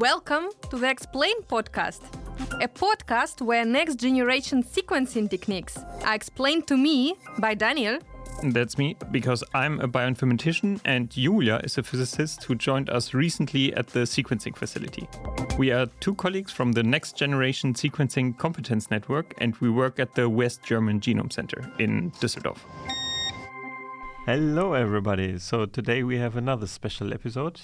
Welcome to the Explain podcast, a podcast where next generation sequencing techniques are explained to me by Daniel. That's me, because I'm a bioinformatician and Julia is a physicist who joined us recently at the sequencing facility. We are two colleagues from the Next Generation Sequencing Competence Network and we work at the West German Genome Center in Düsseldorf. Hello, everybody. So, today we have another special episode.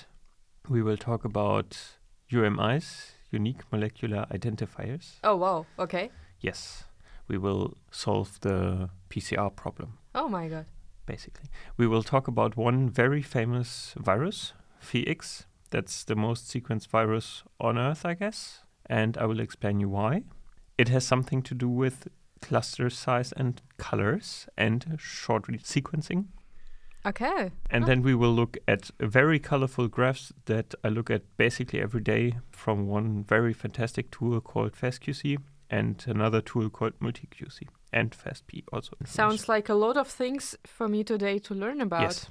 We will talk about UMIs, unique molecular identifiers. Oh, wow. Okay. Yes, we will solve the PCR problem, Oh, my God. basically. We will talk about one very famous virus, PhiX. That's the most sequenced virus on Earth, I guess. And I will explain you why. It has something to do with cluster size and colors and short read sequencing. Okay. And Oh. then we will look at very colorful graphs that I look at basically every day from one very fantastic tool called FastQC and another tool called MultiQC and FastP also. Sounds like a lot of things for me today to learn about. Yes.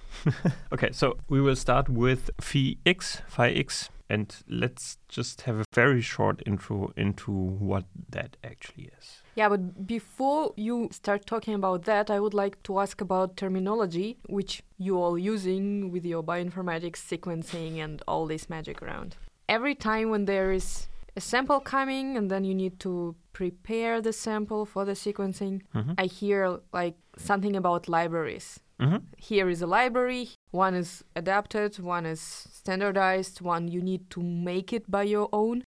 okay, so we will start with phi-x, phi-x, and let's just have a very short intro into what that actually is. Yeah, but before you start talking about that, I would like to ask about terminology, which you all using with your bioinformatics sequencing and all this magic around. Every time when there is a sample coming and then you need to prepare the sample for the sequencing, Mhm. I hear like something about libraries. Mhm. Here is a library, one is adapted, one is standardized, one you need to make it by your own.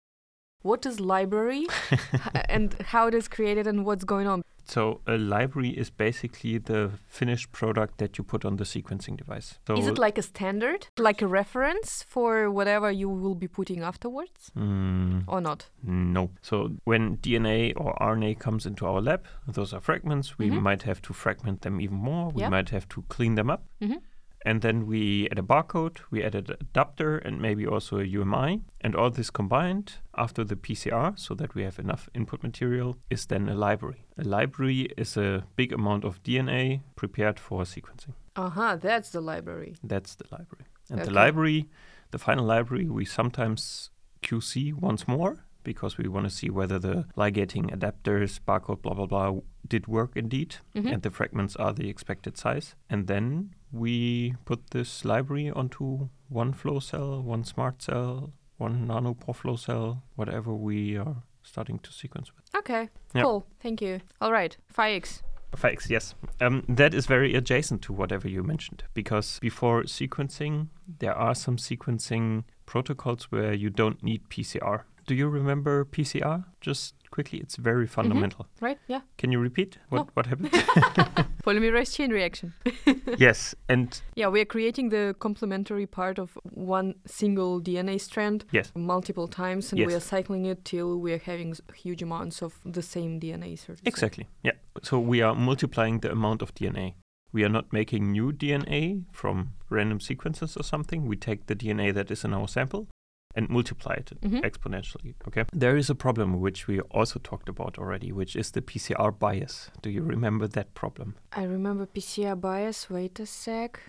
What is library and how it is created and what's going on? So a library is basically the finished product that you put on the sequencing device. So Is it like a standard, like a reference for whatever you will be putting afterwards, Mm, or not? No. So when DNA or RNA comes into our lab, those are fragments. We Mhm. might have to fragment them even more. We might have to clean them up. Mhm. And then we add a barcode, we add an adapter, and maybe also a UMI. And all this combined after the PCR, so that we have enough input material, is then a library. A library is a big amount of DNA prepared for sequencing. Uh huh. That's the library. That's the library. And the library, the final library, we sometimes QC once more because we want to see whether the ligating adapters, barcode, blah, blah, blah, did work indeed Mhm. and the fragments are the expected size. And then we put this library onto one flow cell, one smart cell, one nano flow cell, whatever we are starting to sequence with. Okay. Yeah. Cool. Thank you. All right. Phi-X. Facts, yes. Um, that is very adjacent to whatever you mentioned because before sequencing, there are some sequencing protocols where you don't need PCR. Do you remember PCR? Just quickly, it's very mm-hmm. fundamental. Right? Yeah. Can you repeat what, Oh. what happened? Polymerase chain reaction. yes, and Yeah, we are creating the complementary part of one single DNA strand yes, multiple times, and we are cycling it till we are having huge amounts of the same DNA. So exactly. Yeah. So we are multiplying the amount of DNA. We are not making new DNA from random sequences or something. We take the DNA that is in our sample and multiply it Mhm. exponentially. Okay. There is a problem which we also talked about already, which is the PCR bias. Do you remember that problem? I remember PCR bias. Wait a sec.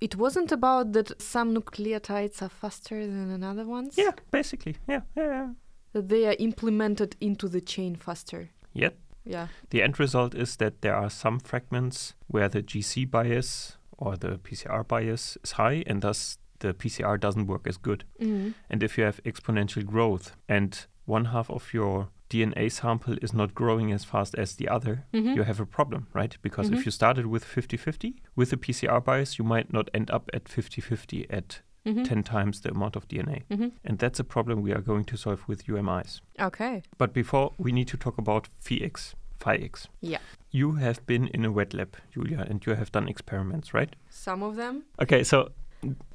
It wasn't about that some nucleotides are faster than another ones. Yeah, basically. Yeah, yeah. yeah. That they are implemented into the chain faster. Yet Yeah. the end result is that there are some fragments where the GC bias or the PCR bias is high, and thus the PCR doesn't work as good. Mhm. And if you have exponential growth and one half of your DNA sample is not growing as fast as the other, Mhm. you have a problem, right? Because Mhm. if you started with 50 50, with the PCR bias, you might not end up at 50 50 at Mhm. 10 times the amount of DNA. Mhm. And that's a problem we are going to solve with UMIs. Okay. But before, we need to talk about phi-x. Phi-x. Yeah. You have been in a wet lab, Julia, and you have done experiments, right? Some of them. Okay, so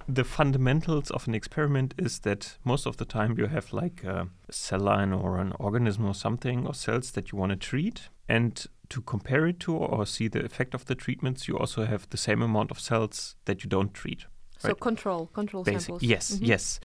the fundamentals of an experiment is that most of the time you have like a cell line or an organism or something or cells that you want to treat. And to compare it to or see the effect of the treatments, you also have the same amount of cells that you don't treat. So Right. control, control Basic. samples. Yes, Mhm. yes.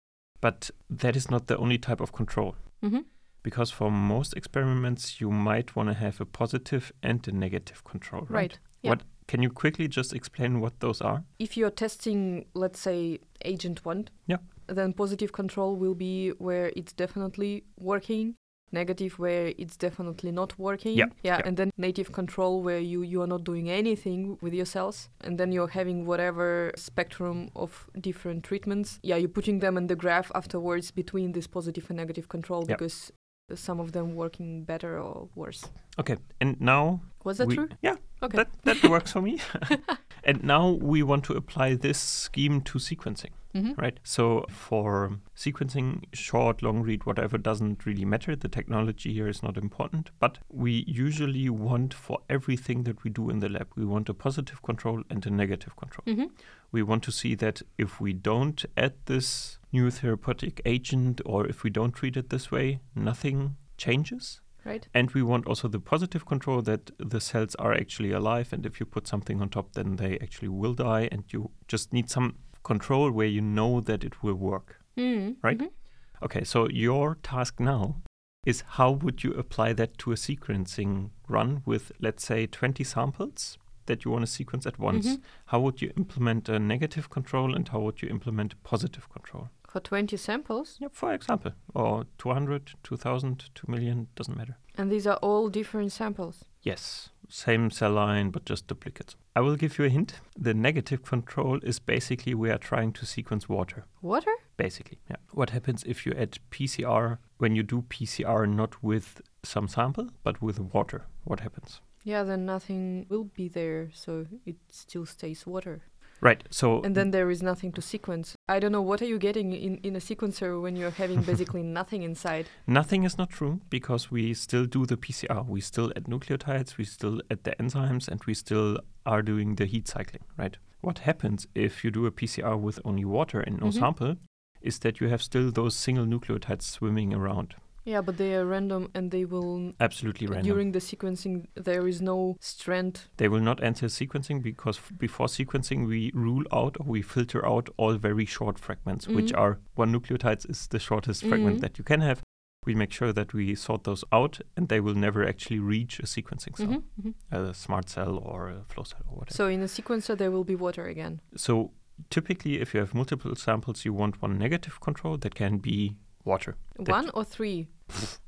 But that is not the only type of control. Mhm. Because for most experiments, you might want to have a positive and a negative control, right? Right. Yeah. What can you quickly just explain what those are? If you're testing, let's say, agent one, Yeah. then positive control will be where it's definitely working negative where it's definitely not working Yeah, yeah yeah. and then native control where you you are not doing anything with your cells and then you're having whatever spectrum of different treatments yeah you're putting them in the graph afterwards between this positive and negative control Yeah. because some of them working better or worse Okay, and now was that we, true Yeah, Okay. that that works for me. and now we want to apply this scheme to sequencing, hmm right? So for sequencing, short, long read, whatever doesn't really matter. The technology here is not important, but we usually want for everything that we do in the lab, we want a positive control and a negative control. hmm We want to see that if we don't add this new therapeutic agent or if we don't treat it this way, nothing changes. right And we want also the positive control that the cells are actually alive, and if you put something on top, then they actually will die, and you just need some control where you know that it will work. mm Right. Mhm. Okay, so your task now is how would you apply that to a sequencing run with, let's say, 20 samples that you want to sequence at once? Mhm. How would you implement a negative control, and how would you implement a positive control? For 20 samples Yeah, for example, or 200, 2000, 2 million, doesn't matter. and these are all different samples Yes, same cell line, but just duplicates. I will give you a hint. The negative control is basically we are trying to sequence water. water Basically, yeah. What happens if you add PCR when you do PCR not with some sample, but with water? What happens? yeah then nothing will be there so it still stays water Right. So and then there is nothing to sequence. I don't know what are you getting in, in a sequencer when you're having basically nothing inside. nothing is not true because we still do the PCR. We still add nucleotides, we still add the enzymes, and we still are doing the heat cycling, right? What happens if you do a PCR with only water and no Mhm. sample is that you have still those single nucleotides swimming around. Yeah, but they are random and they will Absolutely random. during the sequencing there is no strand. they will not enter sequencing because f- before sequencing we rule out or we filter out all very short fragments, which Mhm. are one nucleotide is the shortest fragment Mhm. that you can have. We make sure that we sort those out and they will never actually reach a sequencing cell, Mhm, mhm. a smart cell or a flow cell or whatever. So in a sequencer there will be water again. So typically, if you have multiple samples, you want one negative control that can be water. One or three.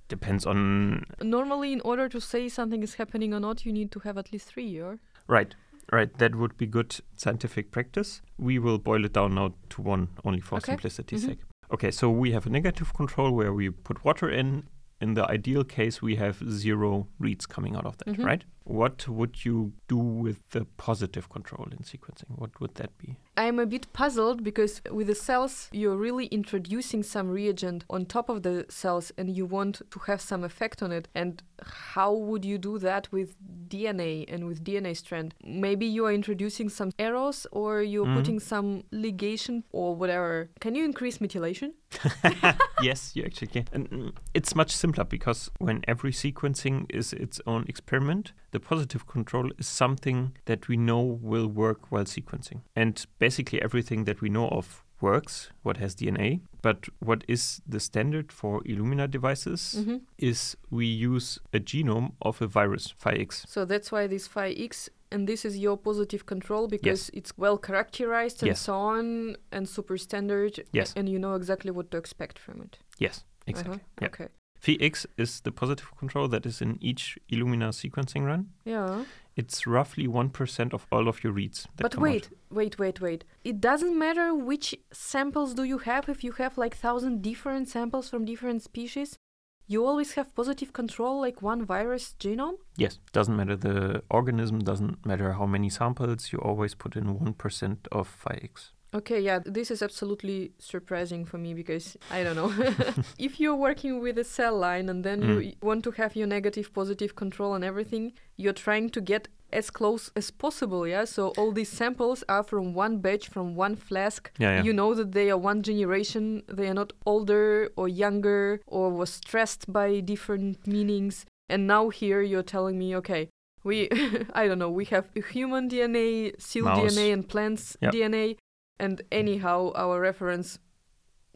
Depends on Normally in order to say something is happening or not you need to have at least three or right, right. That would be good scientific practice. We will boil it down now to one only for Okay. simplicity's Mhm. sake. Okay, so we have a negative control where we put water in. In the ideal case, we have zero reads coming out of that, Mhm. right? What would you do with the positive control in sequencing? What would that be? I'm a bit puzzled because with the cells, you're really introducing some reagent on top of the cells and you want to have some effect on it. And how would you do that with DNA and with DNA strand? Maybe you are introducing some errors or you're Mhm. putting some ligation or whatever. Can you increase methylation? yes, you actually can. And mm, it's much simpler because when every sequencing is its own experiment, the positive control is something that we know will work while sequencing. And basically everything that we know of works, what has DNA. But what is the standard for Illumina devices hmm is we use a genome of a virus, PhiX. So that's why this phi X and this is your positive control because it's well characterized and Yes. so on and super standard Yes. and you know exactly what to expect from it. Yes, exactly. Uh-huh. Yeah. Okay. PhiX is the positive control that is in each Illumina sequencing run. Yeah. It's roughly 1% of all of your reads. That But come out. wait, wait, wait, wait. It doesn't matter which samples do you have if you have like thousand different samples from different species. You always have positive control like one virus genome? Yes, doesn't matter the organism, doesn't matter how many samples, you always put in 1% of PhiX. Okay, yeah, this is absolutely surprising for me because I don't know. if you're working with a cell line and then you Mm. want to have your negative positive control and everything, you're trying to get as close as possible, yeah? So all these samples are from one batch, from one flask. Yeah, yeah. You know that they are one generation, they are not older or younger or was stressed by different meanings. And now here you're telling me, okay, we, I don't know, we have human DNA, seal Mouse. DNA, and plants Yep. DNA, and anyhow, our reference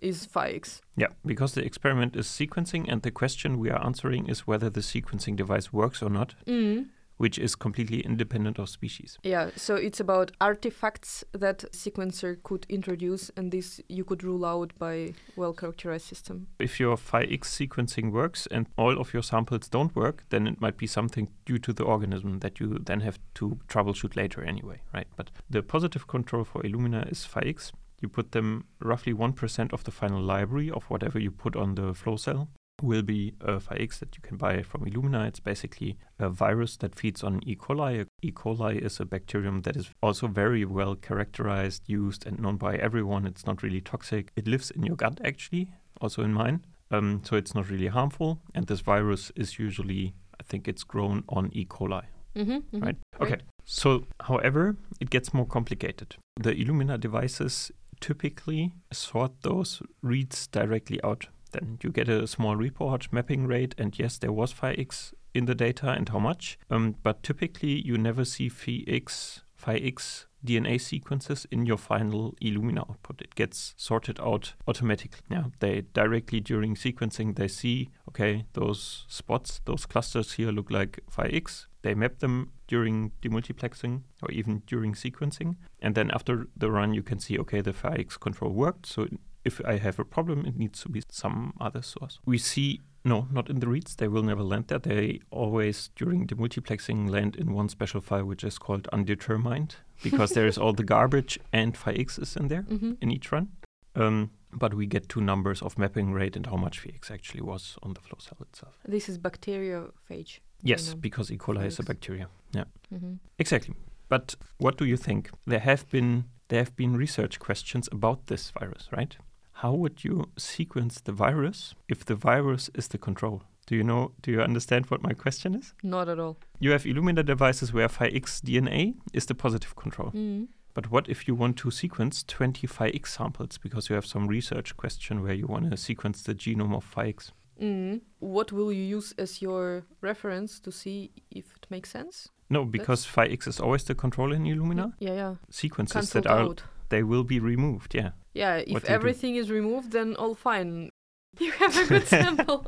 is PhiX. yeah, because the experiment is sequencing and the question we are answering is whether the sequencing device works or not. Mm. Which is completely independent of species. Yeah, so it's about artifacts that sequencer could introduce, and this you could rule out by well-characterized system. If your phi-X sequencing works and all of your samples don't work, then it might be something due to the organism that you then have to troubleshoot later anyway, right? But the positive control for Illumina is phi-X. You put them roughly 1% of the final library of whatever you put on the flow cell will be a phi-X that you can buy from Illumina. It's basically a virus that feeds on E. coli. E. coli is a bacterium that is also very well characterized, used, and known by everyone. It's not really toxic. It lives in your gut, actually, also in mine. Um, so it's not really harmful. And this virus is usually, I think it's grown on E. coli. Mm-hmm, mm-hmm. Right? Okay. So, however, it gets more complicated. The Illumina devices typically sort those reads directly out then you get a small report mapping rate, and yes, there was phi-X in the data and how much. Um, but typically, you never see phi-X, phi-X DNA sequences in your final Illumina output. It gets sorted out automatically. Yeah, they directly during sequencing they see okay those spots, those clusters here look like phi-X. They map them during demultiplexing or even during sequencing, and then after the run you can see okay the phi-X control worked. So if I have a problem, it needs to be some other source. We see no, not in the reads. They will never land there. They always, during the multiplexing, land in one special file, which is called undetermined, because there is all the garbage and phi-X is in there Mm-hmm. in each run. Um, but we get two numbers of mapping rate and how much phi-X actually was on the flow cell itself. This is bacteriophage. Yes, know, because E. coli is a bacteria. Yeah, Mm-hmm. exactly. But what do you think? There have been there have been research questions about this virus, right? How would you sequence the virus if the virus is the control? Do you know? Do you understand what my question is? Not at all. You have Illumina devices where phi-X DNA is the positive control. Mm. But what if you want to sequence 20 phi-X samples because you have some research question where you want to sequence the genome of phi-X? Mm. What will you use as your reference to see if it makes sense? No, because phi-X is always the control in Illumina. Yeah, yeah. Sequences Cancelled that are out. they will be removed. Yeah. Yeah, if everything is removed, then all fine. You have a good sample.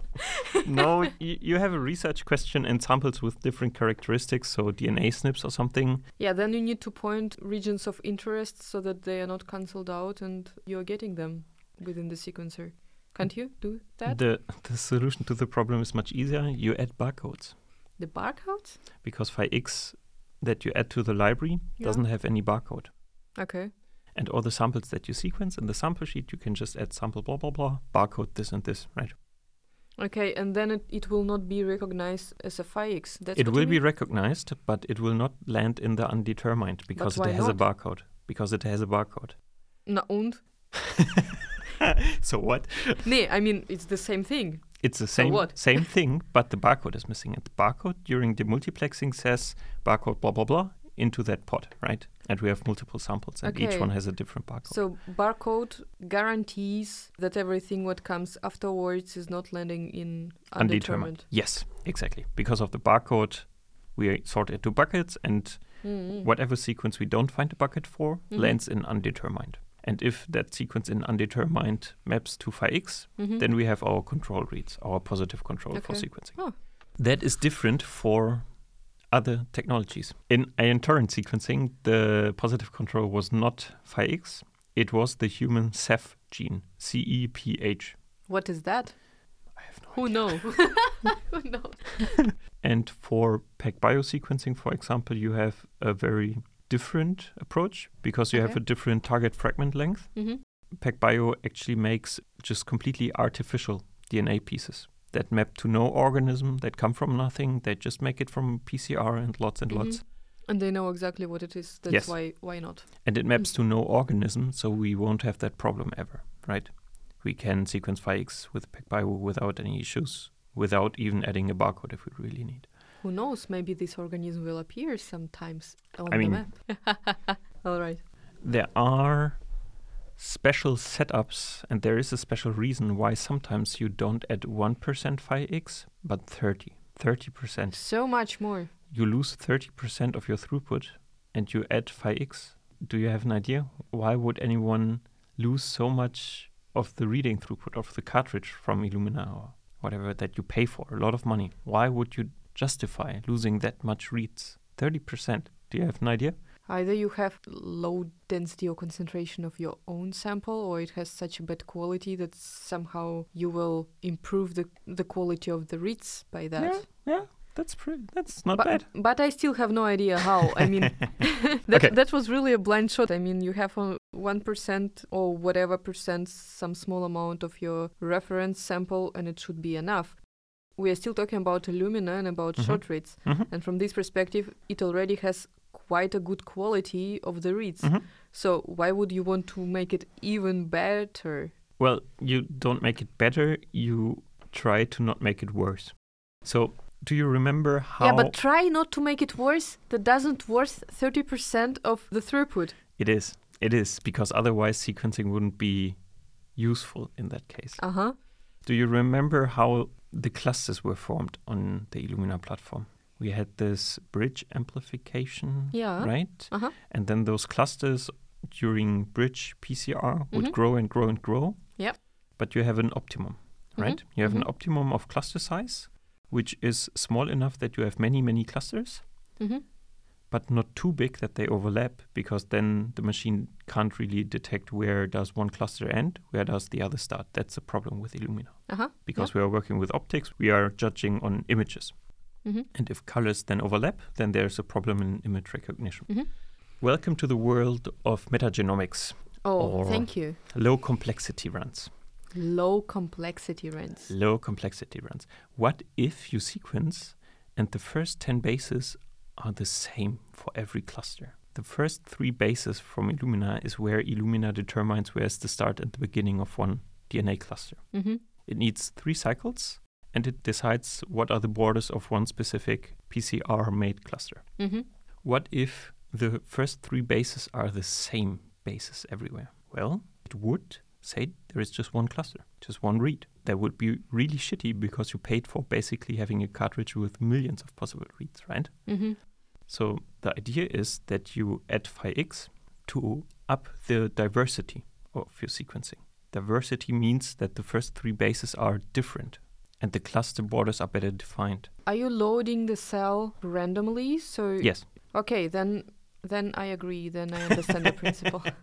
no, you, you have a research question and samples with different characteristics, so DNA SNPs or something. Yeah, then you need to point regions of interest so that they are not cancelled out and you're getting them within the sequencer. Can't you do that? The the solution to the problem is much easier. You add barcodes The barcodes? because phi-X that you add to the library Yeah. doesn't have any barcode. Okay. And all the samples that you sequence in the sample sheet, you can just add sample blah blah blah, barcode this and this, right? Okay, and then it, it will not be recognized as a phi-X. That's it will be recognized, but it will not land in the undetermined because it has not? a barcode. Because it has a barcode. Na und? so what? Nee, I mean, it's the same thing. It's the same what? same thing, but the barcode is missing. And the barcode during demultiplexing says barcode blah blah blah into that pod, right? And we have multiple samples, and each one has a different barcode. So barcode guarantees that everything what comes afterwards is not landing in undetermined. Yes, exactly. Because of the barcode, we sort into buckets, and Mm. whatever sequence we don't find a bucket for Mhm. lands in undetermined. And if that sequence in undetermined maps to phi-X, Mhm. then we have our control reads, our positive control for sequencing. Oh. That is different for other technologies. In ion torrent sequencing, the positive control was not phi-X, it was the human CEPH gene, C E P H. What is that? I have no Who knows? Who knows? And for PacBio sequencing, for example, you have a very different approach because you have a different target fragment length. hmm PacBio actually makes just completely artificial DNA pieces that map to no organism, that come from nothing. They just make it from PCR and lots and mm-hmm. lots. And they know exactly what it is. That's Yes. why why not? And it maps mm. to no organism, so we won't have that problem ever, right? We can sequence phi-X with PacBio without any issues, without even adding a barcode if we really need. Who knows? Maybe this organism will appear sometimes on I the mean- map. All right. There are special setups, and there is a special reason why sometimes you don't add 1% phi-X, but 30. 30%. So much more. You lose 30% of your throughput and you add phi-X. Do you have an idea? Why would anyone lose so much of the reading throughput of the cartridge from Illumina or whatever that you pay for? A lot of money. Why would you justify losing that much reads? 30%. Do you have an idea? Either you have low density or concentration of your own sample, or it has such a bad quality that somehow you will improve the the quality of the reads by that. Yeah, yeah. That's pretty. That's not but, bad. But I still have no idea how. I mean, that Okay. that was really a blind shot. I mean, you have one percent or whatever percent, some small amount of your reference sample, and it should be enough. We are still talking about Illumina and about Mhm. short reads, Mhm. and from this perspective, it already has quite a good quality of the reads. Mhm. So why would you want to make it even better? Well, you don't make it better. You try to not make it worse. So, do you remember how Yeah, but try not to make it worse. That doesn't worth thirty percent of the throughput. it is? It is because otherwise sequencing wouldn't be useful in that case. Uh huh. Do you remember how the clusters were formed on the Illumina platform? We had this bridge amplification, Yeah. right? Uh huh. And then those clusters during bridge PCR would Mhm. grow and grow and grow. Yep. But you have an optimum, right? You have an Mhm. optimum of cluster size, which is small enough that you have many, many clusters, Mm-hmm. but not too big that they overlap, because then the machine can't really detect where does one cluster end, where does the other start. That's the problem with Illumina. Uh huh. Because we are working with optics, we are judging on images. Mm-hmm. And if colors then overlap, then there's a problem in image recognition. Mm-hmm. Welcome to the world of metagenomics, Oh, thank you. low complexity runs. Low complexity runs. Low complexity runs. What if you sequence and the first 10 bases are the same for every cluster? The first three bases from Illumina is where Illumina determines where's the start and the beginning of one DNA cluster. Mm-hmm. It needs three cycles and it decides what are the borders of one specific PCR made cluster. Mm-hmm. What if the first three bases are the same bases everywhere? Well, it would say there is just one cluster, just one read. That would be really shitty because you paid for basically having a cartridge with millions of possible reads, right? Mm-hmm. So the idea is that you add phi x to up the diversity of your sequencing. Diversity means that the first three bases are different and the cluster borders are better defined. Are you loading the cell randomly? So Yes. Okay, then then I agree. Then I understand the principle.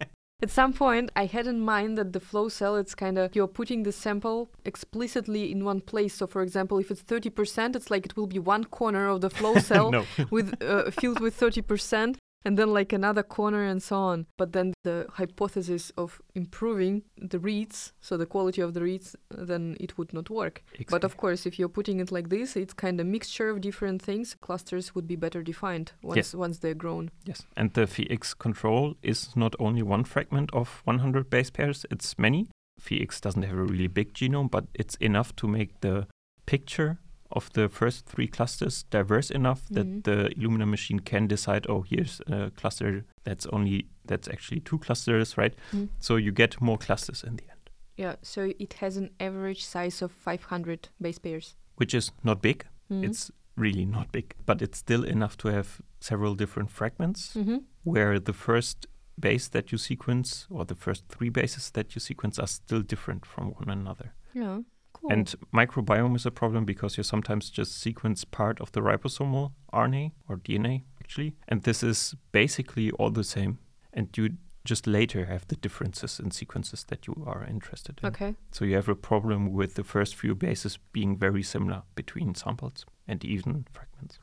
At some point, I had in mind that the flow cell, it's kind of you're putting the sample explicitly in one place. So, for example, if it's 30%, it's like it will be one corner of the flow cell with uh, filled with 30%, and then like another corner and so on. But then the hypothesis of improving the reads, so the quality of the reads, then it would not work. But of course, if you're putting it like this, it's kind of mixture of different things. Clusters would be better defined once Yes. once they're grown. Yes, and the phi-x control is not only one fragment of 100 base pairs, it's many. phi-x doesn't have a really big genome, but it's enough to make the picture of the first three clusters diverse enough Mhm. that the Illumina machine can decide, oh, here's a cluster that's only, that's actually two clusters, right? Mm. So you get more clusters in the end, Yeah, so it has an average size of 500 base pairs. which is not big. Mhm. It's really not big, but it's still enough to have several different fragments. Mhm. where the first base that you sequence or the first three bases that you sequence are still different from one another. Yeah, cool. And microbiome is a problem because you sometimes just sequence part of the ribosomal RNA or DNA actually, and this is basically all the same. And you just later have the differences in sequences that you are interested in. okay, So you have a problem with the first few bases being very similar between samples and even fragments.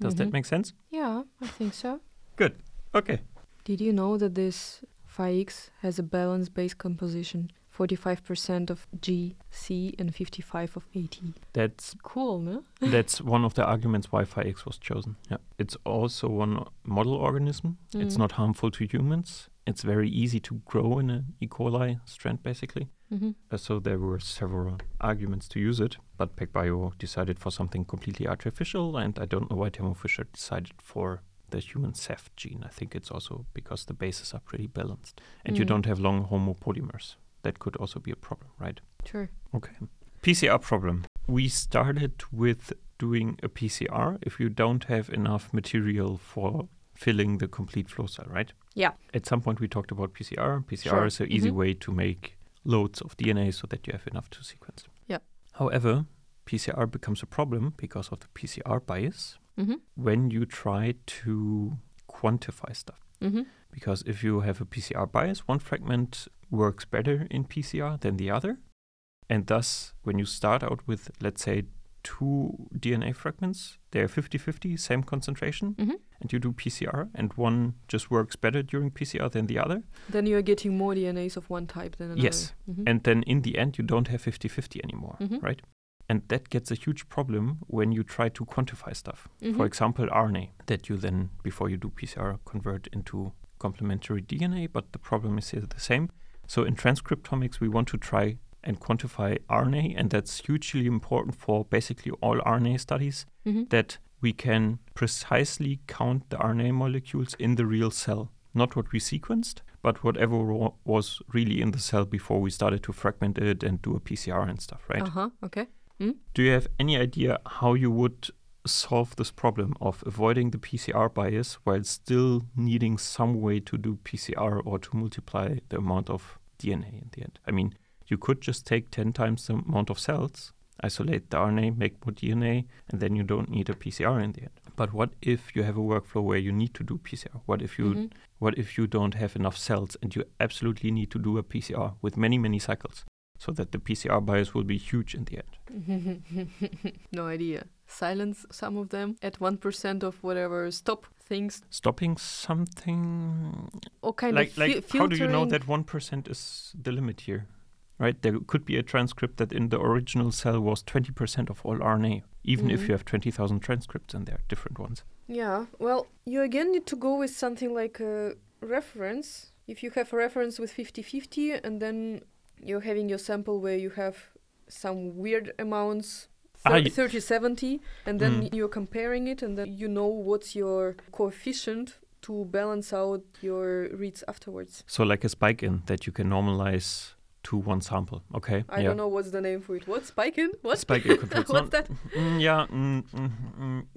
Does Mhm. that make sense? yeah, I think so. Good. Okay. Did you know that this phi x has a balanced base composition? 45% of G, C, and 55 of AT. That's Cool, no? That's one of the arguments why Phi-X was chosen. Yeah. It's also one model organism. It's Mhm. not harmful to humans. It's very easy to grow in an E. coli strand, basically. Mm-hmm. Uh, so there were several arguments to use it, but PacBio decided for something completely artificial, and I don't know why Thermo Fisher decided for the human Ceph gene. I think it's also because the bases are pretty balanced, and you Mhm. don't have long homopolymers. That could also be a problem, right? Sure. Okay. PCR problem. We started with doing a PCR if you don't have enough material for filling the complete flow cell, right? Yeah. At some point we talked about PCR. PCR Sure. is an easy Mhm. way to make loads of DNA so that you have enough to sequence. Yeah. However, PCR becomes a problem because of the PCR bias Mm-hmm. when you try to quantify stuff. Mm-hmm. Because if you have a PCR bias, one fragment works better in PCR than the other. And thus, when you start out with, let's say, two DNA fragments, they're 50 50, same concentration, Mm-hmm. and you do PCR, and one just works better during PCR than the other. Then you are getting more DNAs of one type than another. Yes. Mm-hmm. And then in the end, you don't have 50 50 anymore, Mhm. right? And that gets a huge problem when you try to quantify stuff. Mhm. For example, RNA, that you then, before you do PCR, convert into complementary DNA, but the problem is here the same. So in transcriptomics, we want to try and quantify RNA, and that's hugely important for basically all RNA studies Mhm. that we can precisely count the RNA molecules in the real cell, not what we sequenced, but whatever wa- was really in the cell before we started to fragment it and do a PCR and stuff, right? Uh huh. Okay. Do you have any idea how you would solve this problem of avoiding the PCR bias while still needing some way to do PCR or to multiply the amount of DNA in the end? I mean, you could just take 10 times the amount of cells, isolate the RNA, make more DNA, and then you don't need a PCR in the end. But what if you have a workflow where you need to do PCR? What if you Mhm. what if you don't have enough cells and you absolutely need to do a PCR with many many cycles so that the PCR bias will be huge in the end? no idea. Silence some of them at one percent of whatever. Stop things stopping something or kind like of like how do you know that 1% is the limit here right there could be a transcript that in the original cell was 20% of all rna even if Mhm. you have 20000 transcripts and they're different ones Yeah, well, you again need to go with something like a reference. If you have a reference with 50 50, and then you're having your sample where you have some weird amounts. Ah, thir- y- 30 70 and then Mm. you're comparing it and then you know what's your coefficient to balance out your reads afterwards. So like a spike in that you can normalize to one sample okay? I yeah. don't know what's the name for it. What spike in? What? Spike in what's that? Mm, yeah mm, mm,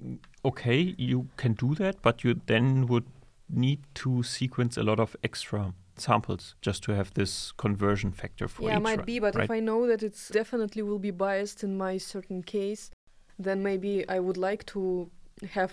mm, okay you can do that but you then would need to sequence a lot of extra samples just to have this conversion factor for yeah each Yeah, might be but right? if i know that it's definitely will be biased in my certain case then maybe i would like to have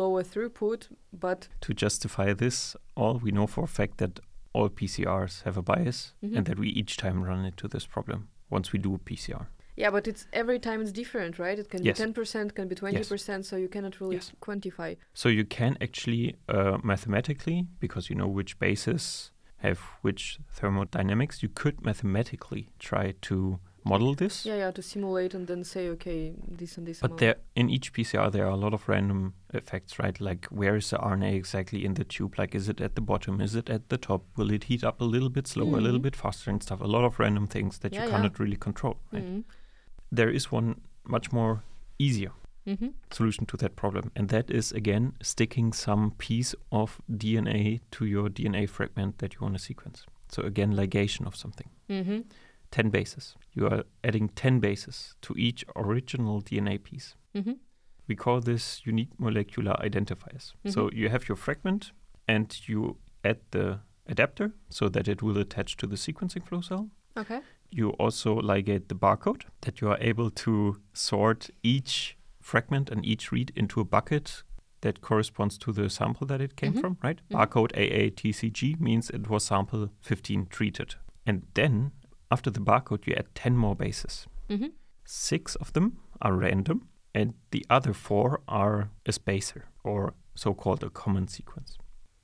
lower throughput but to justify this all we know for a fact that all pcrs have a bias Mhm. and that we each time run into this problem once we do a pcr yeah but it's every time it's different right it can Yes. be 10% can be 20% so you cannot really Yes. quantify so you can actually uh, mathematically because you know which bases have which thermodynamics you could mathematically try to model this yeah yeah to simulate and then say okay this and this But amount. there, in each PCR, there are a lot of random effects, right? Like, where is the RNA exactly in the tube? Like, is it at the bottom? Is it at the top? Will it heat up a little bit slower, a little Mhm. bit faster, and stuff? A lot of random things that Yeah, you yeah. cannot really control. Right? Mhm. There is one much more easier Mhm. solution to that problem, and that is again sticking some piece of DNA to your DNA fragment that you want to sequence. So again, ligation of something. Mhm. 10 bases. You are adding 10 bases to each original DNA piece. Mhm. We call this unique molecular identifiers. So Mhm. you have your fragment and you add the adapter so that it will attach to the sequencing flow cell. okay You also ligate the barcode that you are able to sort each fragment and each read into a bucket that corresponds to the sample that it came Mhm. from, right? Mhm. Barcode AATCG means it was sample 15 treated. And then after the barcode, you add 10 more bases. Mhm. Six of them are random, and the other four are a spacer or so called a common sequence.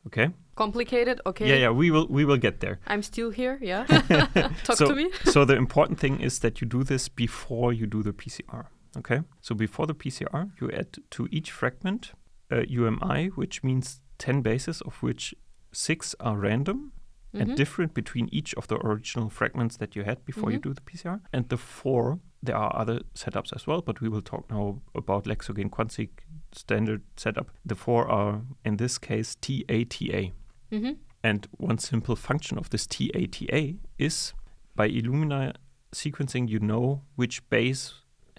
Okay? complicated okay Yeah, yeah, we will we will get there. i'm still here yeah talk So- to me so the important thing is that you do this before you do the PCR. Okay, so before the PCR, you add to each fragment a UMI, which means ten bases, of which six are random Mhm. and different between each of the original fragments that you had before you Mhm. do the PCR. And the four, there are other setups as well, but we will talk now about Lexogen QuantSeq standard setup. The four are in this case TATA. Mhm. And one simple function of this TATA is by Illumina sequencing, you know which base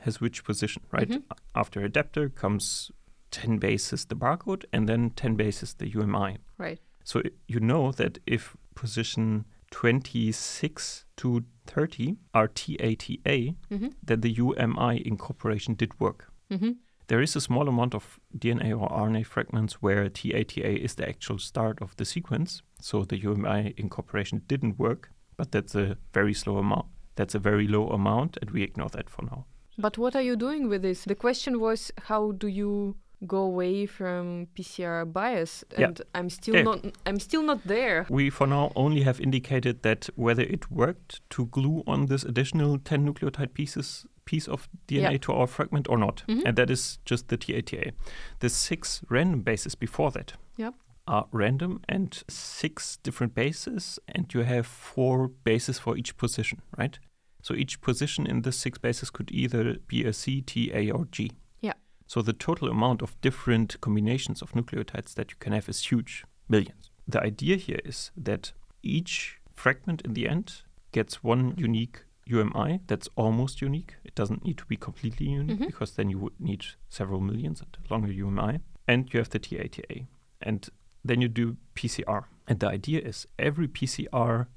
has which position, right? Mhm. After adapter comes 10 bases the barcode and then 10 bases the UMI. right So you know that if position 26 to 30 are TATA, Mm-hmm. then the UMI incorporation did work. Mm-hmm. There is a small amount of DNA or RNA fragments where TATA is the actual start of the sequence, so the UMI incorporation didn't work, but that's a very slow amount. That's a very low amount, and we ignore that for now. But what are you doing with this? The question was how do you go away from PCR bias? Yeah. And I'm still Yeah. not I'm still not there. We for now only have indicated that whether it worked to glue on this additional 10 nucleotide pieces piece of DNA Yeah. to our fragment or not. Mhm. And that is just the TATA. The six random bases before that Yeah. are random and six different bases, and you have four bases for each position, right? So each position in this six bases could either be a C, T, A, or G. Yeah. So the total amount of different combinations of nucleotides that you can have is huge, millions. The idea here is that each fragment in the end gets one unique UMI that's almost unique. It doesn't need to be completely unique Mhm. because then you would need several millions and longer UMI. And you have the TATA. And then you do PCR. And the idea is every PCR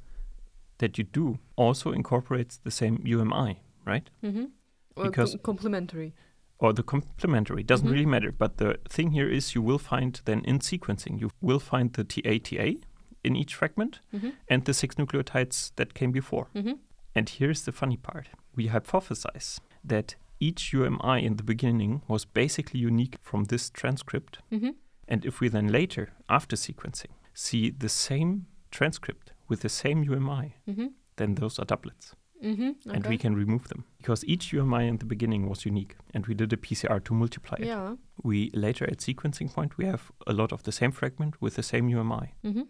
that you do also incorporates the same UMI, right? Mm-hmm. Because- complementary. or the complementary doesn't Mhm. really matter but the thing here is you will find then in sequencing you will find the TATA in each fragment Mm-hmm. and the six nucleotides that came before Mm-hmm. and here's the funny part we hypothesize that each UMI in the beginning was basically unique from this transcript Mm-hmm. and if we then later after sequencing see the same transcript with the same UMI Mm-hmm. then those are doublets Mm-hmm. and we can remove them because each UMI in the beginning was unique and we did a PCR to multiply it Yeah. we later at sequencing point we have a lot of the same fragment with the same UMI. Mm-hmm.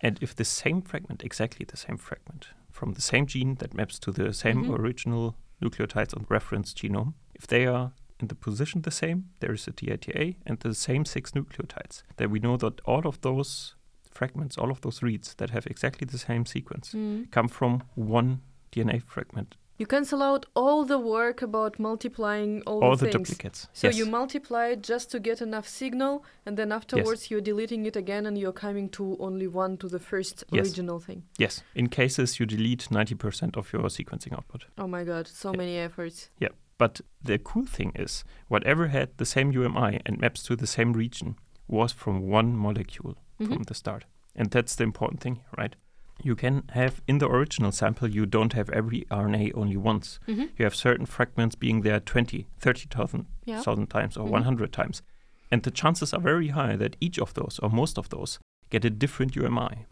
And if the same fragment, exactly the same fragment, from the same gene that maps to the same Mhm. original nucleotides on reference genome, if they are in the position the same, there is a TATA and the same six nucleotides, then we know that all of those fragments, all of those reads that have exactly the same sequence, Mm. come from one DNA fragment, You cancel out all the work about multiplying all, all the the things. duplicates. So yes. you multiply it just to get enough signal, and then afterwards you're deleting it again, and you're coming to only one to the first Yes. original thing. yes, in cases you delete 90% of your sequencing output. Oh my god, so Yeah. many efforts. Yeah. But the cool thing is, whatever had the same UMI and maps to the same region was from one molecule Mhm. from the start. And that's the important thing, right? You can have in the original sample, you don't have every RNA only once. Mm-hmm. You have certain fragments being there 20, 30,000 Yeah. times or Mhm. 100 times. And the chances are very high that each of those or most of those get a different UMI.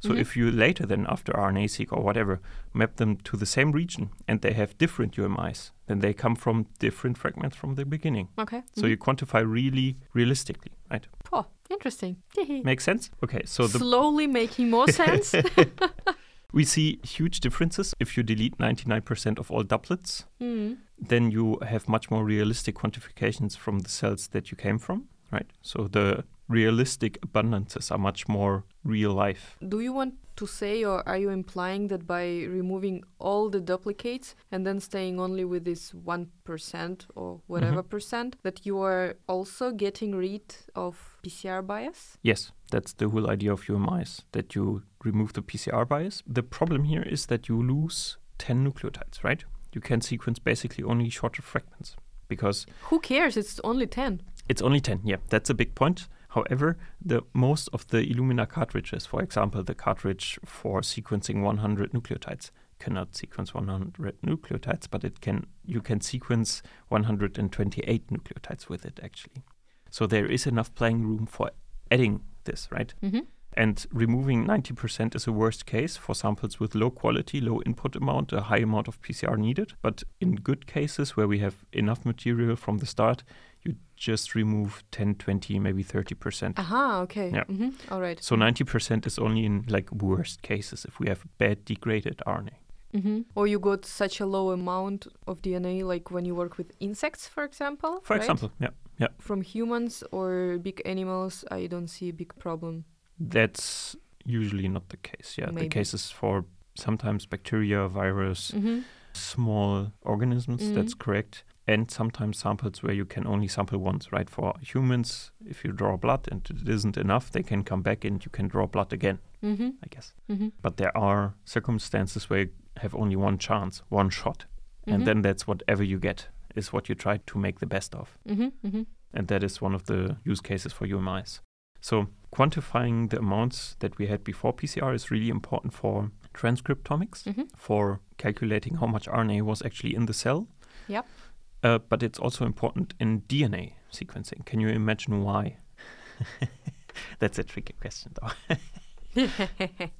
So Mhm. if you later then after RNA-seq or whatever map them to the same region and they have different UMIs, then they come from different fragments from the beginning. Okay. So Mhm. you quantify really realistically, right? Oh, interesting. Makes sense? Okay, so the Slowly making more sense. we see huge differences if you delete 99% of all doublets mm. then you have much more realistic quantifications from the cells that you came from, right? So the realistic abundances are much more real life. Do you want to say, or are you implying that by removing all the duplicates and then staying only with this 1% or whatever Mm-hmm. percent, that you are also getting rid of PCR bias? Yes, that's the whole idea of UMIs, that you remove the PCR bias. The problem here is that you lose 10 nucleotides, right? You can sequence basically only shorter fragments because Who cares? It's only 10. It's only 10, yeah, that's a big point. However, the most of the Illumina cartridges, for example, the cartridge for sequencing 100 nucleotides, cannot sequence 100 nucleotides, but it can you can sequence 128 nucleotides with it actually. So there is enough playing room for adding this, right? Mm-hmm. And removing 90% is a worst case for samples with low quality, low input amount, a high amount of PCR needed. But in good cases where we have enough material from the start, you just remove 10, 20, maybe 30%. Aha, okay. Yeah. Mm-hmm. All right. So 90% is only in like worst cases if we have bad degraded RNA. Mm-hmm. Or you got such a low amount of DNA, like when you work with insects, for example. For right? example, yeah, yeah. From humans or big animals, I don't see a big problem. That's usually not the case. Yeah, Maybe. the cases for sometimes bacteria, virus, Mm-hmm. small organisms, Mhm. that's correct. And sometimes samples where you can only sample once, right? For humans, if you draw blood and it isn't enough, they can come back and you can draw blood again, Mm-hmm. I guess. Mm-hmm. But there are circumstances where you have only one chance, one shot, Mm-hmm. and then that's whatever you get is what you try to make the best of. Mm-hmm. Mm-hmm. And that is one of the use cases for UMIs. So quantifying the amounts that we had before PCR is really important for transcriptomics, Mm-hmm. for calculating how much RNA was actually in the cell. Yep. Uh, but it's also important in DNA sequencing. Can you imagine why? That's a tricky question, though.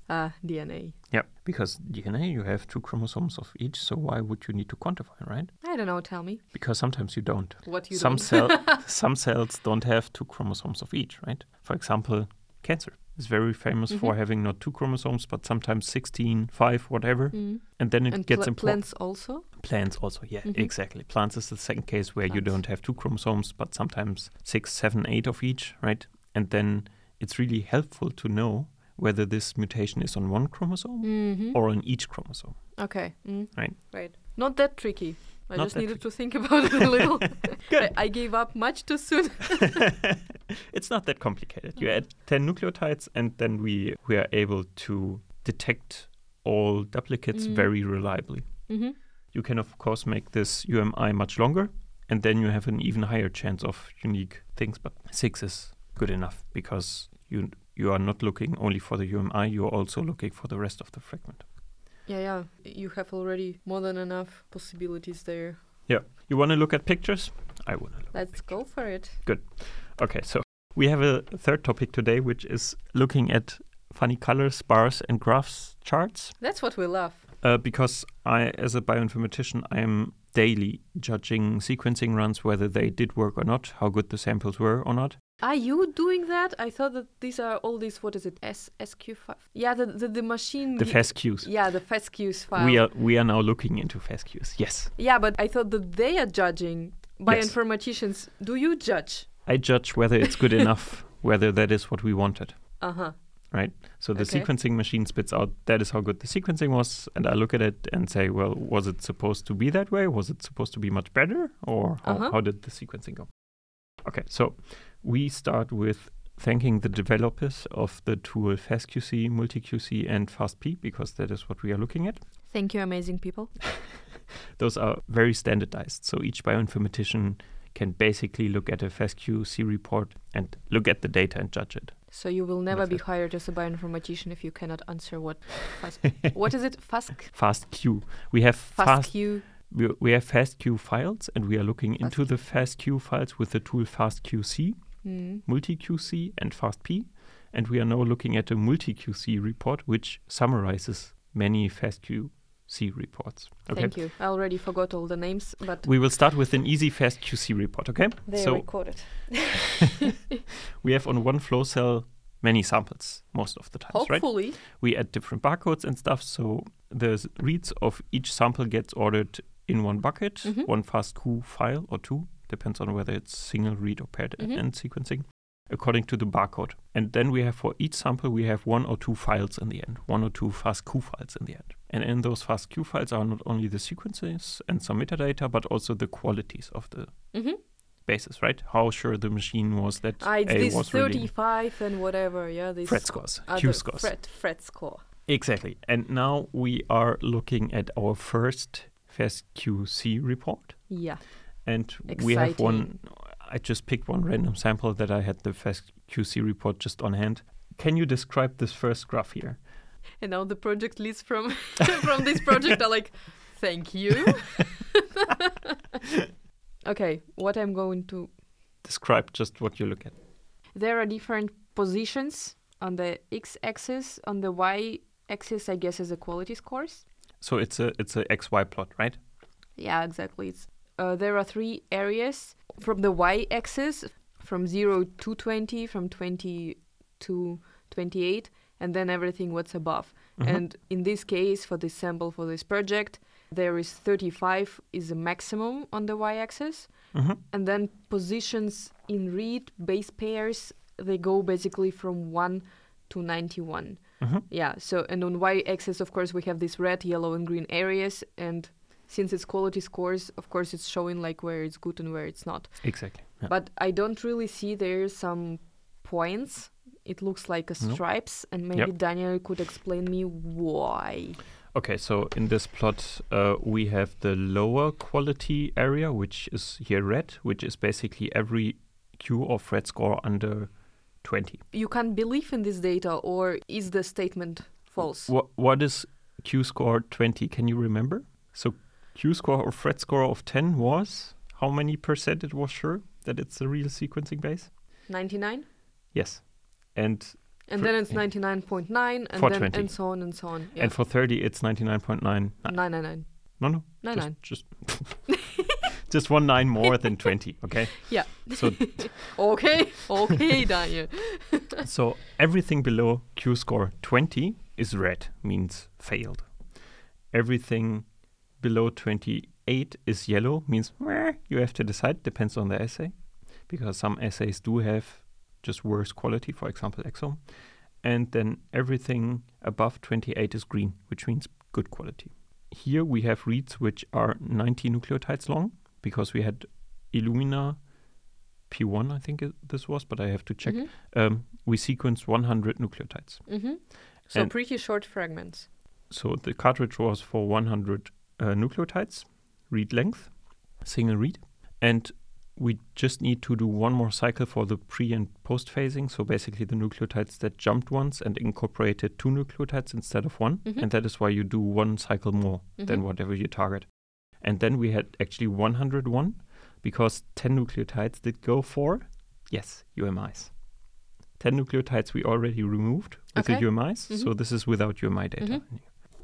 uh, DNA. yeah, because DNA, you have two chromosomes of each, so why would you need to quantify, right? I don't know. Tell me Because sometimes you don't. what you some don't. cell some cells don't have two chromosomes of each, right? For example, cancer is very famous for Mhm. having not two chromosomes, but sometimes 16, 5, whatever. Mm. And then it And gets pla- important. plants also. Plants also, yeah, Mhm. exactly. Plants is the second case where you don't have two chromosomes, but sometimes six, seven, eight of each, right? And then it's really helpful to know whether this mutation is on one chromosome Mm-hmm. or on each chromosome. Okay. Mm. Right. Right. Not that tricky. I Not just needed to think about it a little. I, I gave up much too soon. it's not that complicated. You add 10 nucleotides and then we, we are able to detect all duplicates Mm. very reliably. mm-hmm. You can, of course, make this UMI much longer and then you have an even higher chance of unique things. But six is good enough because you, you are not looking only for the UMI, you are also looking for the rest of the fragment. Yeah, yeah. You have already more than enough possibilities there. Yeah. You want to look at pictures? I want to look. Let's go for it. Good. Okay, so we have a third topic today, which is looking at funny colors, bars, and graphs charts. That's what we love. Uh, because I, as a bioinformatician, I am daily judging sequencing runs, whether they did work or not, how good the samples were or not. Are you doing that? I thought that these are all these. What is it? S SQ5. Yeah, the the, the machine. The FASTQs. Yeah, the FASTQs file. We are we are now looking into FASTQs. Yes, Yeah, but I thought that they are judging. Bioinformaticians, do you judge? I judge whether it's good enough, whether that is what we wanted. Uh huh. Right. So the Okay. sequencing machine spits out that is how good the sequencing was, and I look at it and say, well, was it supposed to be that way? Was it supposed to be much better, or how, Uh-huh. how did the sequencing go? Okay, so we start with thanking the developers of the tool FastQC, MultiQC, and FastP because that is what we are looking at. Thank you, amazing people. Those are very standardized, so each bioinformatician can basically look at a FastQC report and look at the data and judge it. So you will never be hired as a bioinformatician if you cannot answer what. Fast, what is it? Fask. FastQ. We have fast FastQ. we, we have FastQ files and we are looking into the FastQ files with the tool FastQC, Mm. MultiQC, and FastP. And we are now looking at a MultiQC report which summarizes many FastQC reports. Okay. Thank you. I already forgot all the names, but We will start with an easy fast QC report, okay? they so recorded. we have on one flow cell many samples most of the times, right? Hopefully. we add different barcodes and stuff. So the reads of each sample gets ordered in one bucket, Mhm. one FASTQ file or two, depends on whether it's single read or paired Mhm. end sequencing, according to the barcode. And then we have for each sample, we have one or two files in the end, one or two FASTQ files in the end. And in those FASTQ files are not only the sequences and some metadata, but also the qualities of the Mm-hmm. basis, right? How sure the machine was that Ah, it's A this was really 35 and whatever. Yeah, this Phred scores, Q scores. Phred, Phred score. Exactly. And now we are looking at our first FastQC report. Yeah. And we have one, I just picked one random sample that I had the FastQC report just on hand. Can you describe this first graph here? And now the project leads from from this project are like, thank you. okay, what I'm going to Describe just what you look at. there are different positions on the x-axis on the y-axis i guess is the quality scores So it's a it's a XY plot, right? yeah exactly it's uh, there are three areas from the y-axis from 0 to 20 from 20 to 28 and then everything what's above Mhm. and in this case for this sample for this project there is 35 is the maximum on the y-axis Mhm. and then positions in read base pairs they go basically from 1 to 91 Mhm. yeah so and on y-axis of course we have these red yellow and green areas and since it's quality scores of course it's showing like where it's good and where it's not Exactly. Yeah. but i don't really see there some points it looks like No. stripes, and maybe Daniel could explain me why. Okay, so in this plot, uh, we have the lower quality area, which is here red, which is basically every Q or Phred score under 20. You can't believe in this data, or is the statement false? What what is Q score 20? Can you remember? So Q score or Phred score of 10 was how many percent it was sure that it's a real sequencing base? 99? Yes. And And then it's yeah. 99.9, and For then 20. and so on and so on. Yeah. and for 30 it's 99.9. Uh, 999. No, no. 99. Just just, just one nine more than 20, okay? Yeah. So Okay, okay, Daniel. so everything below Q score 20 is red, means failed. Everything below 28 is yellow, means you have to decide, depends on the assay, because some assays do have just worse quality, for example, exome. And then everything above 28 is green, which means good quality. Here we have reads which are 90 nucleotides long, because we had Illumina P1, I think it, this was, but I have to check Mhm, um, we sequenced 100 nucleotides. mhm. So And- pretty short fragments. So the cartridge was for 100 uh, nucleotides, read length, single read. And we just need to do one more cycle for the pre and post phasing. So basically, the nucleotides that jumped once and incorporated two nucleotides instead of one. Mhm. And that is why you do one cycle more than Mhm. whatever you target. And then we had actually 101 because 10 nucleotides did go for, yes, UMIs. 10 nucleotides we already removed with Okay. the UMIs. So Mhm. this is without UMI data.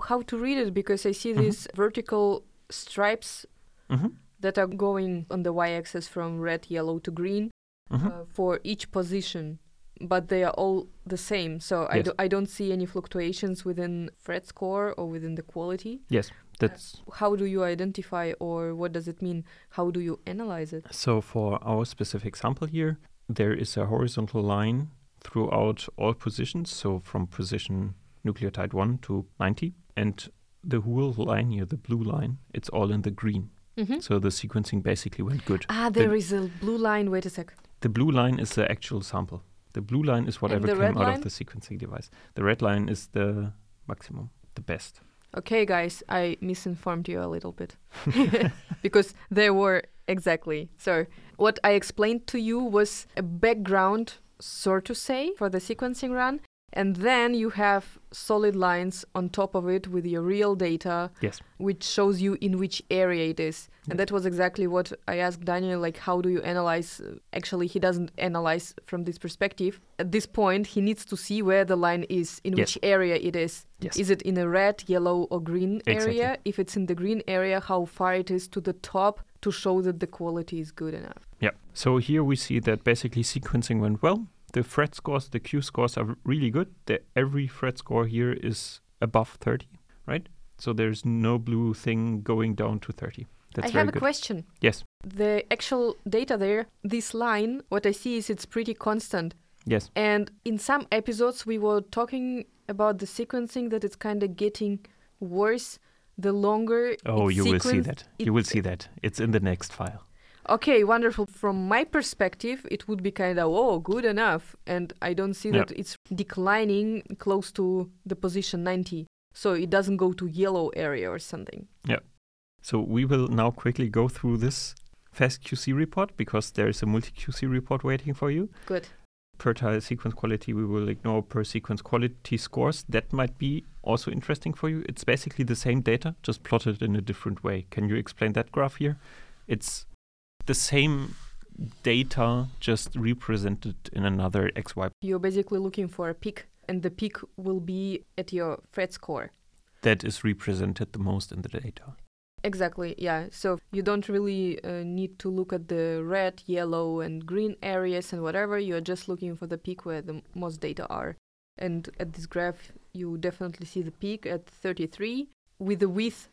How to read it? Because I see Mhm. these vertical stripes hmm that are going on the y-axis from red, yellow to green hmm uh, for each position, but they are all the same. So I, do, I don't see any fluctuations within Phred score or within the quality. Yes, that's How do you identify or what does it mean? How do you analyze it? so for our specific sample here, there is a horizontal line throughout all positions. So from position nucleotide 1 to 90. And the whole line here, the blue line, it's all in the green. Mhm. So the sequencing basically went good. Ah, there is a blue line. Wait a sec. The blue line is the actual sample. The blue line is whatever came out line? of the sequencing device. The red line is the maximum, the best. Okay, guys, I misinformed you a little bit because there were exactly. So, what I explained to you was a background, so to say, for the sequencing run, and then you have solid lines on top of it with your real data, Yes. which shows you in which area it is. And that was exactly what I asked Daniel like, how do you analyze? Uh, Actually, he doesn't analyze from this perspective. At this point, he needs to see where the line is, in Yes. which area it is. Yes. Is it in a red, yellow, or green Exactly. area? If it's in the green area, how far it is to the top to show that the quality is good enough. Yeah. So here we see that basically sequencing went well. The Phred scores, the Q scores are really good. The, every Phred score here is above 30, right? So there's no blue thing going down to 30. That's I have a good. question. Yes. The actual data there, this line, what I see is it's pretty constant. Yes. And in some episodes, we were talking about the sequencing that it's kind of getting worse the longer. Oh, you will see that. You will see that. It's in the next file. Okay, wonderful. From my perspective, it would be kind of, oh, good enough. And I don't see Yeah. that it's declining close to the position 90. So it doesn't go to yellow area or something. Yeah. So we will now quickly go through this fast QC report because there is a multi QC report waiting for you. Good. Per tile sequence quality, we will ignore per sequence quality scores. That might be also interesting for you. It's basically the same data, just plotted in a different way. Can you explain that graph here? It's the same data, just represented in another XY. You're basically looking for a peak, and the peak will be at your Phred score. That is represented the most in the data. Exactly, yeah. So you don't really uh, need to look at the red, yellow, and green areas and whatever. You're just looking for the peak where the most data are. And at this graph, you definitely see the peak at 33 with the width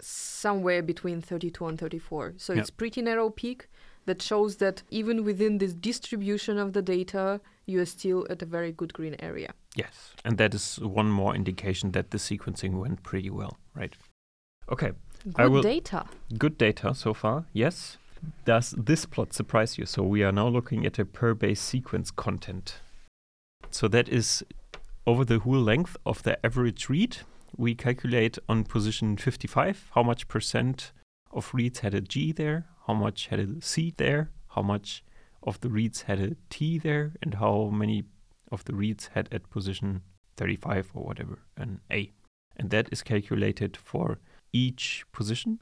somewhere between 32 and 34. So Yeah. it's pretty narrow peak that shows that even within this distribution of the data, you are still at a very good green area. Yes. And that is one more indication that the sequencing went pretty well, right? Okay. Good data. Good data so far, yes. Does this plot surprise you? So we are now looking at a per base sequence content. So that is over the whole length of the average read. We calculate on position 55 how much percent of reads had a G there, how much had a C there, how much of the reads had a T there, and how many of the reads had at position 35 or whatever an A. And that is calculated for each position.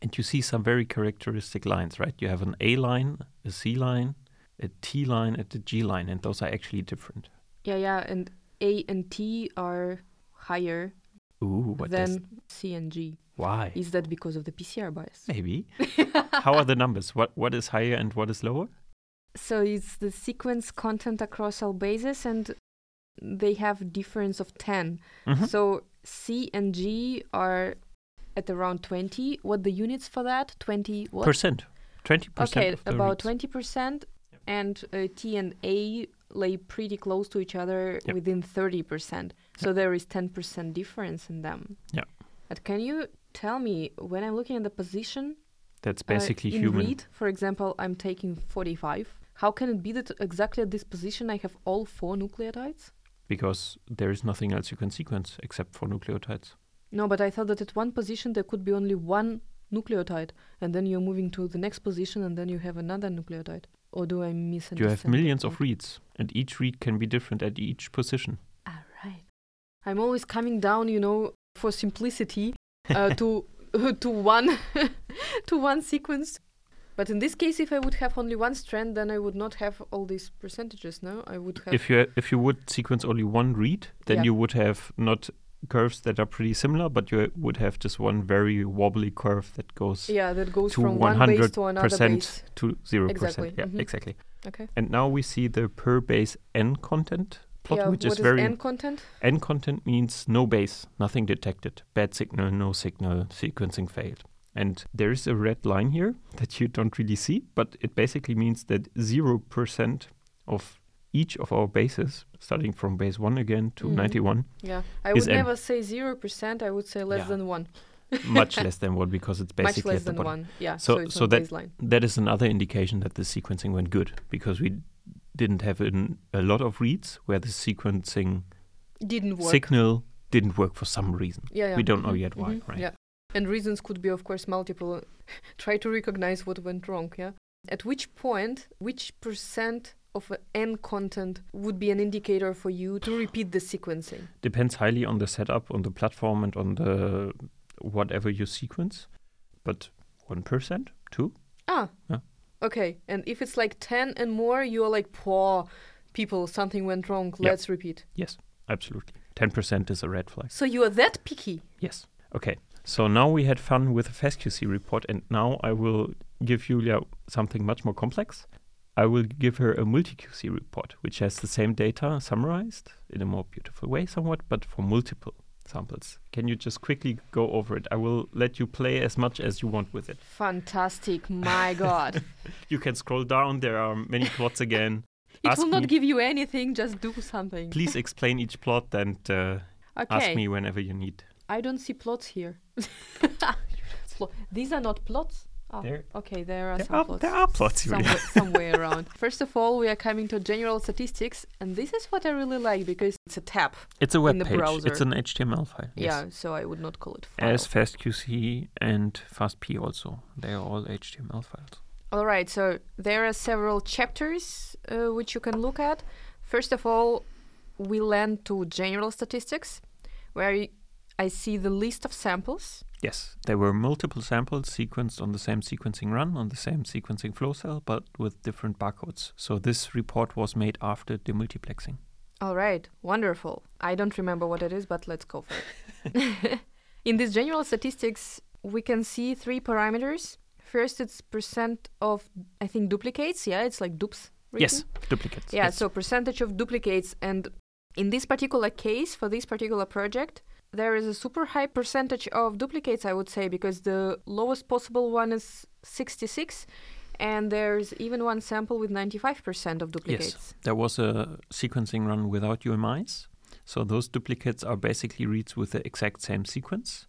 And you see some very characteristic lines, right? You have an A line, a C line, a T line, and a G line, and those are actually different. Yeah, yeah, and A and T are higher Ooh, what than does C and G. why? Is that because of the PCR bias? Maybe. How are the numbers? What what is higher and what is lower? So it's the sequence content across all bases, and they have difference of 10. Mhm. So C and G are at around 20. What the units for that? 20 what? Percent. Twenty percent. okay, about reads. 20%. And uh, T and A lay pretty close to each other Yep. within 30%. So there is 10% difference in them. Yeah. But can you tell me when I'm looking at the position That's uh, basically in human. read, for example, I'm taking 45. How can it be that exactly at this position I have all four nucleotides? because there is nothing else you can sequence except for nucleotides. No, but I thought that at one position there could be only one nucleotide, and then you're moving to the next position, and then you have another nucleotide. Or do I misunderstand? You have millions of reads, and each read can be different at each position. I'm always coming down, you know, for simplicity, uh, to to one to one sequence. But in this case, if I would have only one strand, then I would not have all these percentages. No, I would have. If you if you would sequence only one read, then Yeah. you would have not curves that are pretty similar, but you would have just one very wobbly curve that goes yeah, that goes from one base to another 100% base. to zero Exactly, percent. Yeah, mhm. exactly. Okay. And now we see the per base n content plot, yeah, which what is very N content? N content means no base, nothing detected, bad signal, no signal, sequencing failed. And there is a red line here that you don't really see, but it basically means that 0% of each of our bases, starting from base 1 again to Mhm. 91, Yeah, I would never say zero percent. I would say less Yeah. than one. much less than 1 because it's Much basically less at the than bottom. one. Yeah. So- So, it's so that- baseline. That is another indication that the sequencing went good because we didn't have an, a lot of reads where the sequencing Didn't work. signal didn't work for some reason. Yeah, yeah. We don't know mhm, yet why, mhm, right? Yeah. And reasons could be, of course, multiple. Try to recognize what went wrong, yeah? At which point, which percent of n content would be an indicator for you to repeat the sequencing? depends highly on the setup, on the platform, and on the whatever you sequence. But one percent, two. Ah. Yeah. Okay. And if it's like 10 and more, you're like, poor people, something went wrong. Yeah. Let's repeat. Yes, absolutely. Ten percent is a red flag. So you are that picky. Yes. Okay. So now we had fun with the FastQC report, and now I will give Julia something much more complex. I will give her a multi-QC report, which has the same data summarized in a more beautiful way, somewhat, but for multiple samples. Can you just quickly go over it? I will let you play as much as you want with it. Fantastic. My God. You can scroll down. There are many plots again. it Ask will not give you anything. Just do something. Please explain each plot and uh, Okay. ask me whenever you need. I don't see plots here. These are not plots. Oh, There- okay, there are there some are- plots. there are plots, Julia. somewhere, somewhere around. First of all, we are coming to general statistics, and this is what I really like because it's a tab. It's a web the page. It's an HTML file. Yes. Yeah, so I would not call it file. As FastQC and FastP also. They are all HTML files. All right, so there are several chapters uh, which you can look at. First of all, we land to general statistics, where I see the list of samples. Yes, there were multiple samples sequenced on the same sequencing run, on the same sequencing flow cell, but with different barcodes. So this report was made after the multiplexing. All right, wonderful. I don't remember what it is, but let's go for it. In this general statistics, we can see three parameters. First, it's percent of, I think, duplicates. Yeah, it's like dupes. Yes, duplicates. Yeah, yes. so percentage of duplicates. And in this particular case, for this particular project, there is a super high percentage of duplicates, I would say, because the lowest possible one is 66. And there's even one sample with 95% of duplicates. Yes, There was a sequencing run without UMIs. So those duplicates are basically reads with the exact same sequence.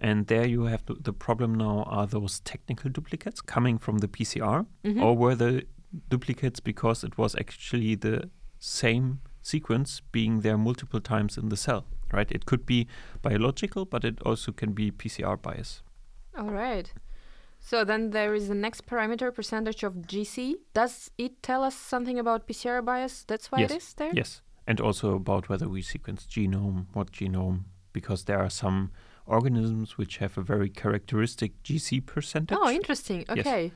And there you have to, the problem now are those technical duplicates coming from the PCR, Mhm. or were the duplicates because it was actually the same sequence being there multiple times in the cell, right? It could be biological, but it also can be PCR bias. All right. So then there is the next parameter, percentage of GC. Does it tell us something about PCR bias? That's why Yes. it is there? Yes. And also about whether we sequence genome, what genome, because there are some organisms which have a very characteristic GC percentage. Oh, interesting. Okay. Yes.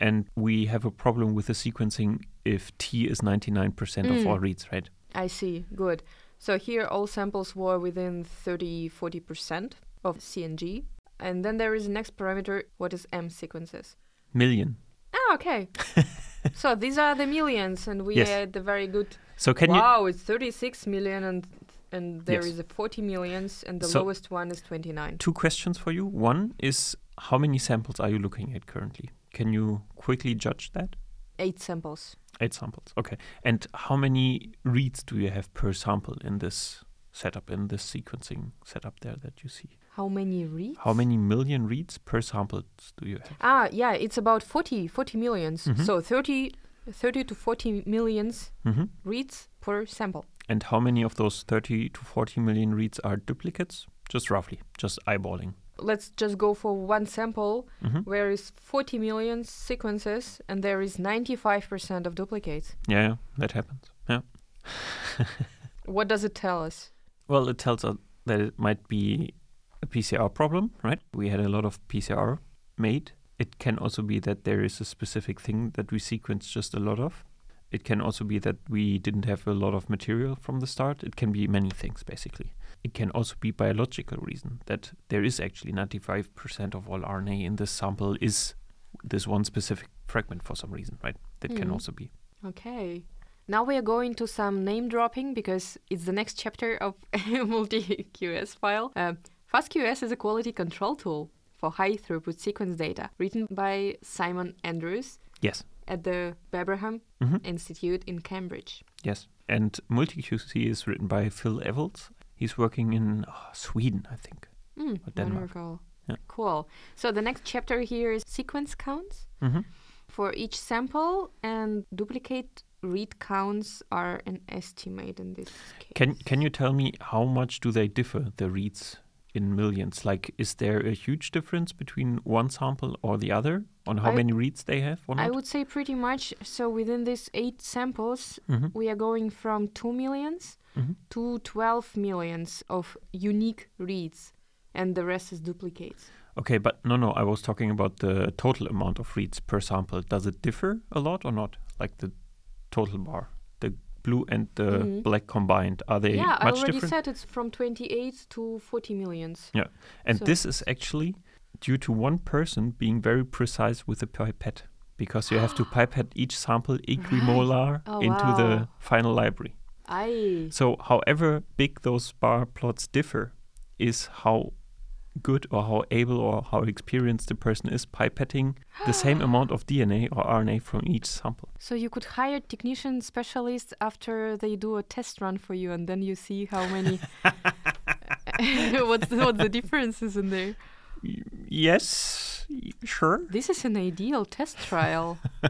And we have a problem with the sequencing if T is 99% of Mm. all reads, right? I see. Good. So here all samples were within 30 40% of CNG. And then there is the next parameter, what is M sequences? Million. Ah, okay. so these are the millions, and we Yes. had the very good. So can you wow, it's 36 million, and and there Yes. is a 40 millions, and the So- lowest one is 29. two questions for you. One is how many samples are you looking at currently? Can you quickly judge that? Eight samples. Eight samples. Okay. And how many reads do you have per sample in this setup, in this sequencing setup there that you see? How many reads? How many million reads per sample do you have? Ah, yeah, it's about 40, 40 millions. Mhm. So 30, 30 to 40 millions hmm reads per sample. And how many of those 30 to 40 million reads are duplicates? Just roughly, just eyeballing. Let's just go for one sample hmm where is 40 million sequences and there is 95% of duplicates. Yeah, yeah, that happens. Yeah. What does it tell us? Well, it tells us that it might be a PCR problem, right? We had a lot of PCR made. It can also be that there is a specific thing that we sequence just a lot of. It can also be that we didn't have a lot of material from the start. It can be many things, basically. It can also be biological reason that there is actually 95% of all RNA in this sample is this one specific fragment for some reason, right? That can Mhm. also be. Okay. Now we are going to some name dropping because it's the next chapter of multi-QC file. Uh, FastQC is a quality control tool for high throughput sequence data written by Simon Andrews Yes. at the Babraham hmm Institute in Cambridge. Yes. And MultiQC is written by Phil Ewels. He's working in oh, Sweden, I think. Mm, Or Denmark. wonderful. Yeah. Cool. So the next chapter here is sequence counts hmm for each sample and duplicate read counts are an estimate in this case. Can Can you tell me how much do they differ the reads in millions? Like, is there a huge difference between one sample or the other on how I- many reads they have I not? would say pretty much. So within these eight samples, hmm we are going from 2 millions hmm to 12 millions of unique reads, and the rest is duplicates. Okay, but no, no. I was talking about the total amount of reads per sample. Does it differ a lot or not? Like the total bar, blue and the Mhm. black combined, are they yeah, I already different? said it's from 28 to 40 millions. Yeah, And So- this is actually due to one person being very precise with the pipette, because you have to pipette each sample equimolar Oh, into wow. the final library. I So, however big those bar plots differ, is how good or how able or how experienced the person is pipetting the same amount of DNA or RNA from each sample. So you could hire technician specialists after they do a test run for you, and then you see how many. what's the, what the differences in there? Yes, sure. This is an ideal test trial.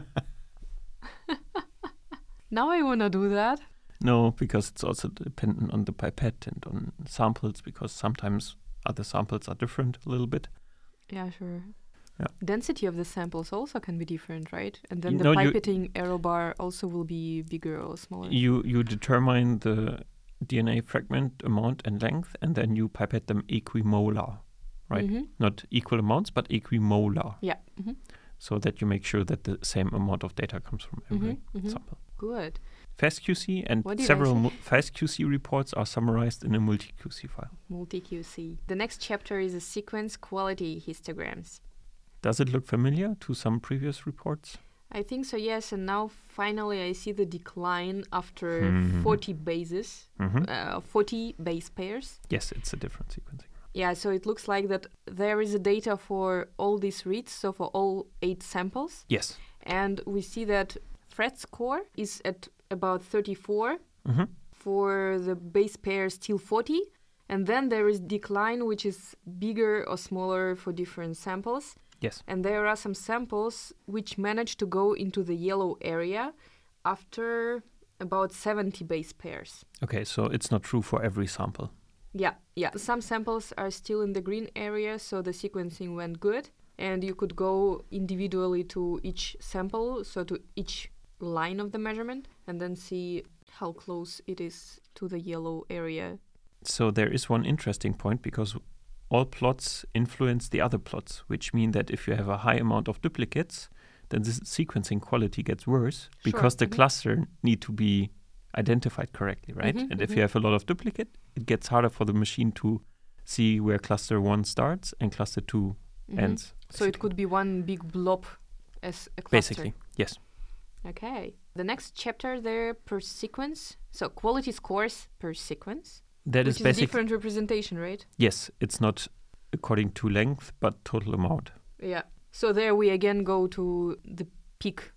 now I wanna do that. No, because it's also dependent on the pipette and on samples, because sometimes other samples are different a little bit. Yeah, sure. Yeah. Density of the samples also can be different, right? And then You the know, pipetting arrow bar also will be bigger or smaller. You you determine the DNA fragment amount and length, and then you pipette them equimolar, right? Mhm. Not equal amounts, but equimolar, Yeah. hmm so that you make sure that the same amount of data comes from every hmm hmm sample. Good. FastQC and What did I several FastQC reports are summarized in a multi-QC file. Multi QC. The next chapter is a sequence quality histograms. Does it look familiar to some previous reports? I think so, yes. And now finally I see the decline after Mhm. 40 bases, hmm uh, 40 base pairs. Yes, it's a different sequencing. Yeah, so it looks like that there is a data for all these reads, so for all eight samples. Yes. And we see that Phred score is at about 34 hmm for the base pair still 40 and then there is decline which is bigger or smaller for different samples Yes. and there are some samples which manage to go into the yellow area after about 70 base pairs. Okay, so it's not true for every sample. Yeah, yeah. Some samples are still in the green area, so the sequencing went good. And you could go individually to each sample, so to each line of the measurement, and then see how close it is to the yellow area. So there is one interesting point because all plots influence the other plots, which mean that if you have a high amount of duplicates, then the sequencing quality gets worse Sure, because the mhm. cluster need to be identified correctly, right? Mhm, and if mhm. you have a lot of duplicate, it gets harder for the machine to see where cluster one starts and cluster 2 Mhm. ends. So it could be one big blob as a cluster. Basically, yes. Okay. The next chapter there per sequence. So quality scores per sequence. That is is basically different representation, right? yes. It's not according to length, but total amount. Yeah. So there we again go to the peak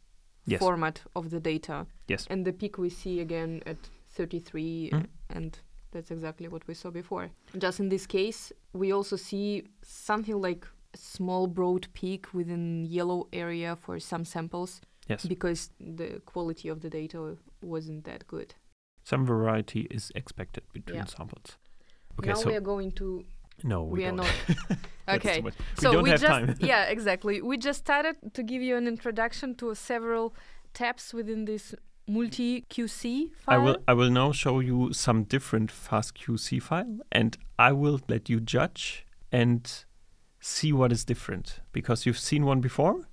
Yes. format of the data. Yes. And the peak we see again at 33 Mhm. and that's exactly what we saw before. Just in this case, we also see something like a small broad peak within yellow area for some samples Yes. because the quality of the data wasn't that good. Some variety is expected between Yeah. samples. Okay, now so we are going to no, we, we are not okay. We so we have just time. yeah exactly we just started to give you an introduction to several tabs within this multi qc file. I will I will now show you some different FastQC file and I will let you judge and see what is different because you've seen one before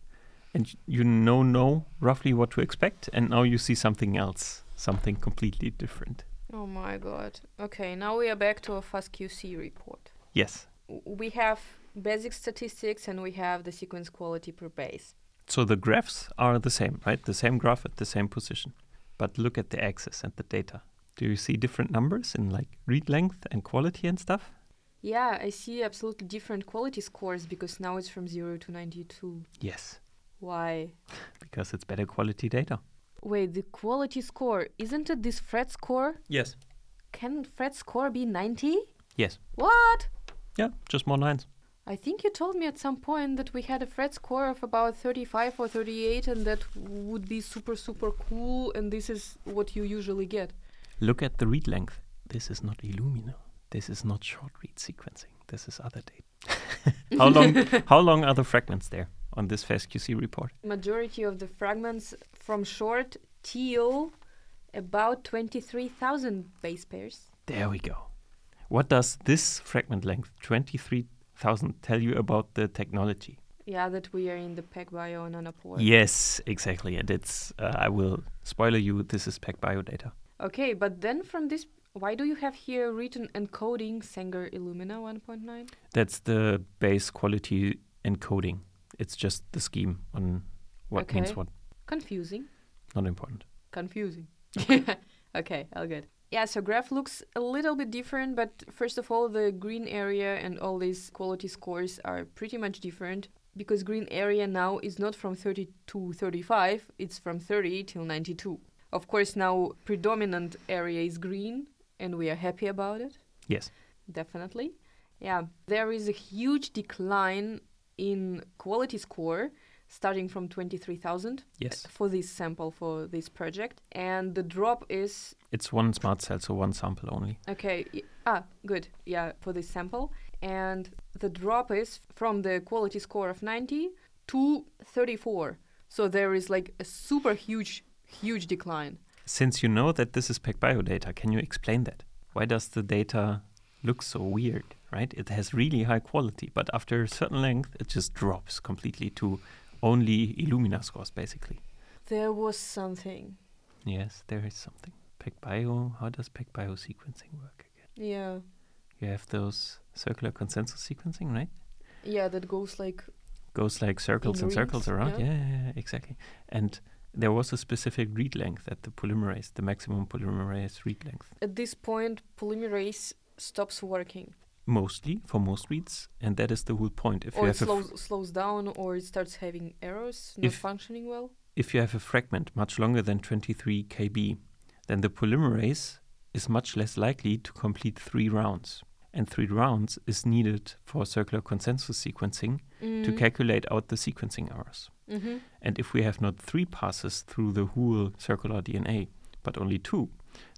and you know know roughly what to expect and now you see something else, something completely different. oh my god okay now we are back to a fastqc report Yes. We have basic statistics and we have the sequence quality per base So the graphs are the same, right? The same graph at the same position. But look at the axis and the data. Do you see different numbers in like read length and quality and stuff? yeah i see absolutely different quality scores because now it's from 0 to 92 Yes, why because it's better quality data. wait the quality score isn't it this Phred score Yes. can Phred score be 90 Yes. what Yeah, just more lines. I think you told me at some point that we had a Phred score of about 35 or 38 and that would be super, super cool, and this is what you usually get. Look at the read length. This is not Illumina. This is not short read sequencing. This is other data. how long? how long are the fragments there on this FastQC report? Majority of the fragments from short TO, about 23,000 base pairs. There we go. What does this fragment length, twenty-three thousand, tell you about the technology? Yeah, that we are in the PacBio nanopore. Yes, exactly. And it's. Uh, I will spoiler you. This is PacBio data. Okay, but then from this, why do you have here written encoding Sanger Illumina 1.9? That's the base quality encoding. It's just the scheme on what means what. Confusing. Not important. confusing. okay, all good. Yeah, so graph looks a little bit different, but first of all, the green area and all these quality scores are pretty much different because green area now is not from 30 to 35, it's from 30 till 92. Of course, now predominant area is green and we are happy about it, Yes. definitely. Yeah, there is a huge decline in quality score starting from 23,000 Yes. for this sample for this project and the drop is It's one SMRT cell, so one sample only. okay ah good yeah for this sample and the drop is from the quality score of 90 to 34 so there is like a super huge huge decline Since you know that this is PacBio data, can you explain that? Why does the data look so weird, right? It has really high quality, but after a certain length, it just drops completely to only Illumina scores, basically. there was something Yes, there is something. PacBio, how does PacBio sequencing work again? yeah You have those circular consensus sequencing, right? yeah that goes like Goes like circles and circles around. yeah. Yeah. yeah, yeah, exactly. And there was a specific read length at the polymerase, the maximum polymerase read length. at this point polymerase stops working mostly for most reads, and that is the whole point. If you or it have f- slows, slows down or it starts having errors not functioning well if you have a fragment much longer than 23 kb, then the polymerase is much less likely to complete three rounds. And three rounds is needed for circular consensus sequencing to Mhm. calculate out the sequencing errors. Mhm. And if we have not three passes through the whole circular DNA, but only two,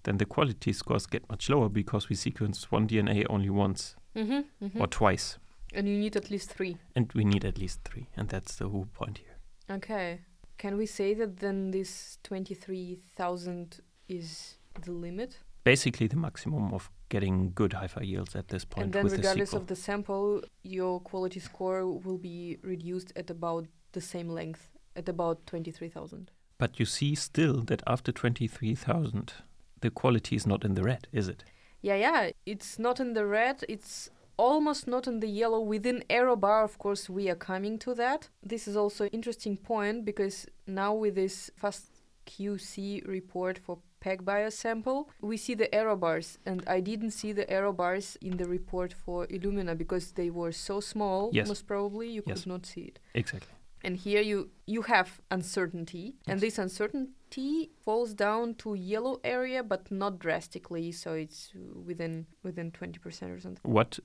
then the quality scores get much lower because we sequence one DNA only once Mm-hmm, mm-hmm. or twice. And you need at least three. And we need at least three. And that's the whole point here. Okay. Can we say that then this 23,000 is the limit? Basically, the maximum of getting good HiFi yields at this point. and then, with regardless the of the sample, your quality score will be reduced at about the same length, at about 23,000. But you see still that after 23,000, the quality is not in the red, is it? Yeah, yeah. It's not in the red. It's almost not in the yellow. Within error bar, of course, we are coming to that. This is also an interesting point because now with this fast QC report for PacBio sample, we see the error bars, and I didn't see the error bars in the report for Illumina because they were so small. Yes. Most probably, you Yes. could not see it. Exactly. And here you you have uncertainty, and this uncertainty falls down to yellow area, but not drastically. So it's within within twenty percent or something. What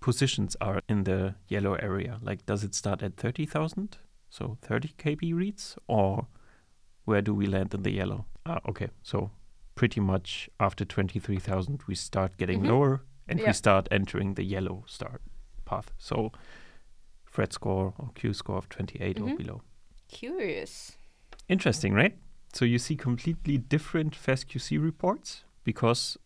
positions are in the yellow area? Like, does it start at 30,000? So 30 kb reads? Or where do we land in the yellow? Ah, okay. So pretty much after 23,000, we start getting Mhm. lower and Yeah. we start entering the yellow start path. So Phred score or Q score of 28 or Mhm. below. Curious. Interesting, right? So you see completely different FastQC reports because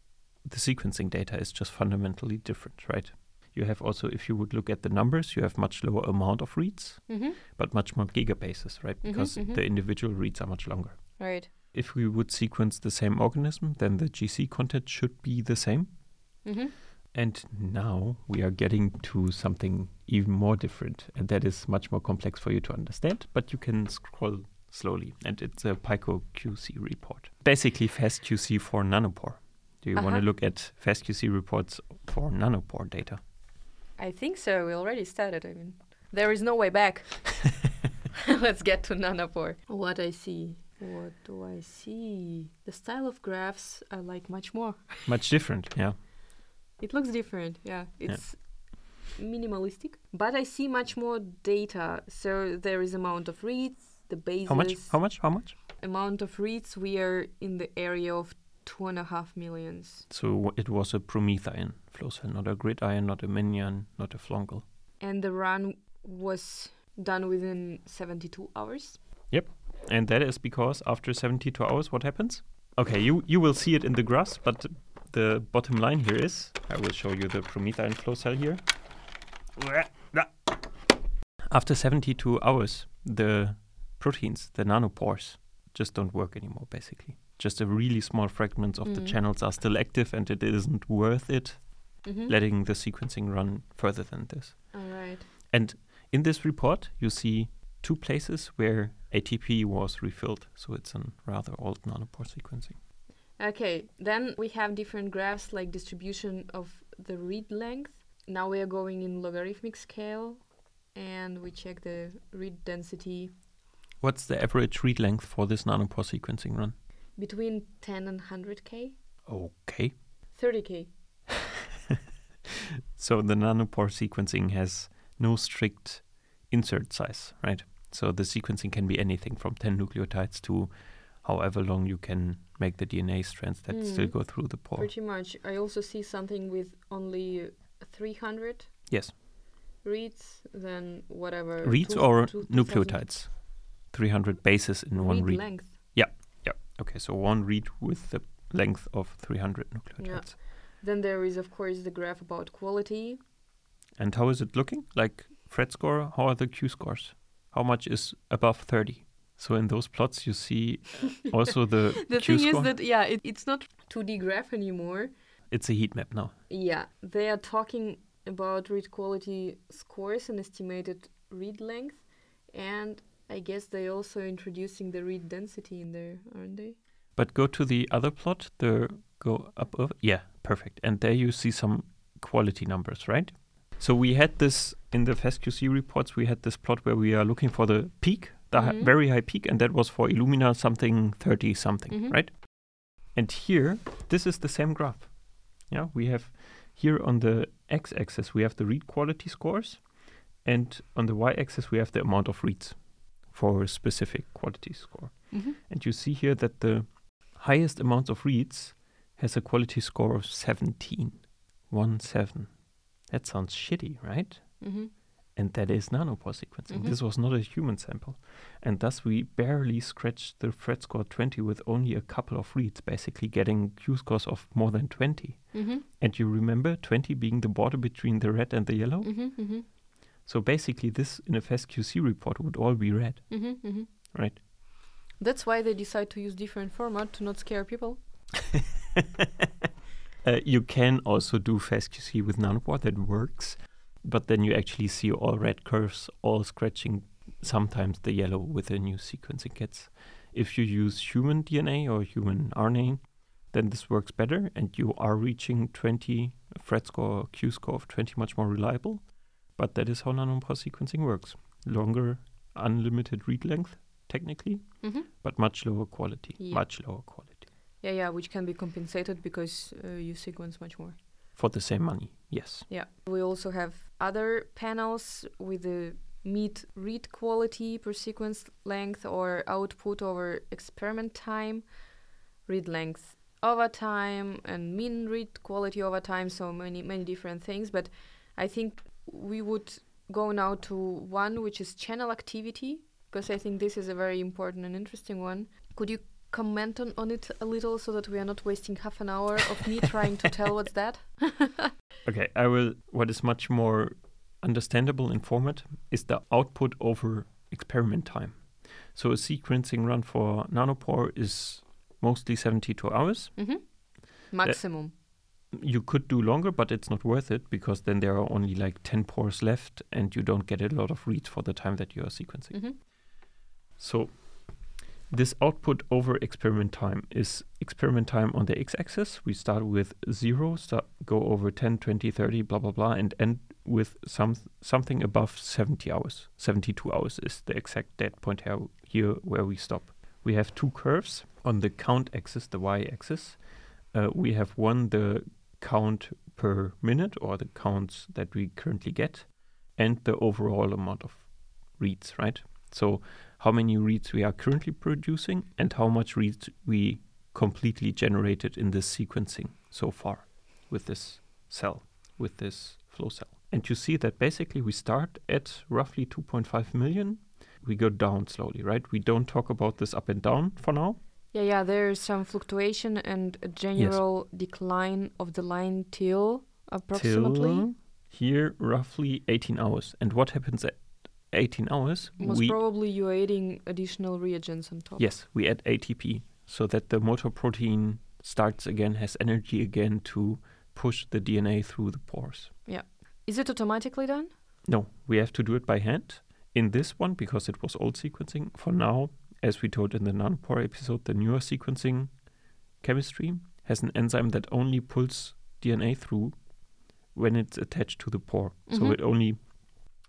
the sequencing data is just fundamentally different, right? You have also, if you would look at the numbers, you have much lower amount of reads, Mm-hmm. but much more gigabases, right? Mhm, Because mhm. the individual reads are much longer. Right. If we would sequence the same organism, then the GC content should be the same. Mm-hmm. And now we are getting to something even more different, and that is much more complex for you to understand, but you can scroll slowly. And it's a Pico QC report. Basically, FastQC for nanopore. Do you want to uh-huh. look at FastQC reports for nanopore data? I think so. We already started. I mean, there is no way back. Let's get to nanopore. What I see. What do I see? The style of graphs I like much more. Much different, yeah. It looks different. Yeah, it's minimalistic, but I see much more data. So there is amount of reads, the bases. How much? How much? How much? amount of reads? We are in the area of two and a half millions, So it was a PromethION flow cell, not a GridION, not a MinION, not a flongle. and the run was done within 72 hours. Yep. And that is because after 72 hours, what happens? Okay, you, you will see it in the graphs, but the bottom line here is I will show you the PromethION flow cell here. After 72 hours, the proteins, the nanopores, just don't work anymore, basically. Just a really small fragments of the Mm. channels are still active, and it isn't worth it Mm-hmm. letting the sequencing run further than this. All right. And in this report, you see two places where ATP was refilled. So it's a rather old nanopore sequencing. Okay, then we have different graphs like distribution of the read length. Now we are going in logarithmic scale and we check the read density What's the average read length for this nanopore sequencing run? between 10 and 100k, Okay. 30k. So the nanopore sequencing has no strict insert size, right? So the sequencing can be anything from 10 nucleotides to however long you can make the DNA strands that still Mhm. go through the pore. Pretty much. I also see something with only 300 Yes. reads, then whatever. Reads or nucleotides? 300 bases in one read read. length. Yeah, yeah. Okay, so one read with the length of 300 nucleotides. Yeah. Then there is, of course, the graph about quality. And how is it looking? Like Phred score, how are the Q scores? How much is above 30? So in those plots, you see also the, The Q thing score. is that, yeah, it, it's not 2D graph anymore. it's a heat map now. Yeah, they are talking about read quality scores and estimated read length, and I guess they also introducing the read density in there, aren't they? But go to the other plot, the go up over. Yeah, perfect. And there you see some quality numbers, right? So we had this in the FastQC reports. We had this plot where we are looking for the peak, the hi- Mhm. very high peak, and that was for Illumina something 30 something, Mhm. right? And here, this is the same graph. Yeah, we have here on the x-axis we have the read quality scores, and on the y-axis we have the amount of reads for a specific quality score. Mm-hmm. And you see here that the highest amount of reads has a quality score of 17. 1 7. That sounds shitty, right? Mm-hmm. And that is nanopore sequencing. Mhm. This was not a human sample. And thus we barely scratched the Phred score 20 with only a couple of reads, basically getting Q scores of more than 20. Mm-hmm. And you remember 20 being the border between the red and the yellow? So basically, this in a FastQC report would all be red, Mm-hmm. Mm-hmm. right? That's why they decide to use different format to not scare people. uh, you can also do FastQC with nanopore, that works. But then you actually see all red curves, all scratching sometimes the yellow with the new sequencing kits. If you use human DNA or human RNA, then this works better and you are reaching 20 Phred score Q score of 20 much more reliable. But that is how nanopore sequencing works. Longer, unlimited read length, technically, Mm-hmm. but much lower quality. Yeah. Much lower quality. Yeah, yeah, which can be compensated because uh, you sequence much more. For the same money, yes. Yeah. We also have other panels with the meet read quality per sequence length or output over experiment time, read length over time, and mean read quality over time. So many, many different things. But I think we would go now to one which is channel activity because I think this is a very important and interesting one. Could you comment on, on it a little so that we are not wasting half an hour of me trying to tell what's that? Okay, I will. What is much more understandable in format is the output over experiment time. So a sequencing run for nanopore is mostly 72 hours. Mm-hmm. Maximum. You could do longer, but it's not worth it because then there are only like 10 pores left and you don't get a lot of reads for the time that you are sequencing. Mm-hmm. So this output over experiment time is experiment time on the x-axis. We start with 0, start, go over 10, 20, 30, blah, blah, blah, and end with some something above 70 hours. 72 hours is the exact dead point here, here where we stop. We have two curves. On the count axis, the y-axis, uh, we have one, the count per minute or the counts that we currently get, and the overall amount of reads, right? So how many reads we are currently producing and how much reads we completely generated in this sequencing so far with this cell, with this flow cell. And you see that basically we start at roughly 2.5 million. We go down slowly, right? We don't talk about this up and down for now. Yeah, yeah, there's some fluctuation and a general decline of the line till approximately. Till here, roughly 18 hours. And what happens at 18 hours? Most we probably you're adding additional reagents on top. Yes, we add ATP so that the motor protein starts again, has energy again to push the DNA through the pores. Yeah. Is it automatically done? No, we have to do it by hand. In this one, because it was old sequencing, for now, as we told in the nanopore episode, the newer sequencing chemistry has an enzyme that only pulls DNA through when it's attached to the pore. So Mhm. it only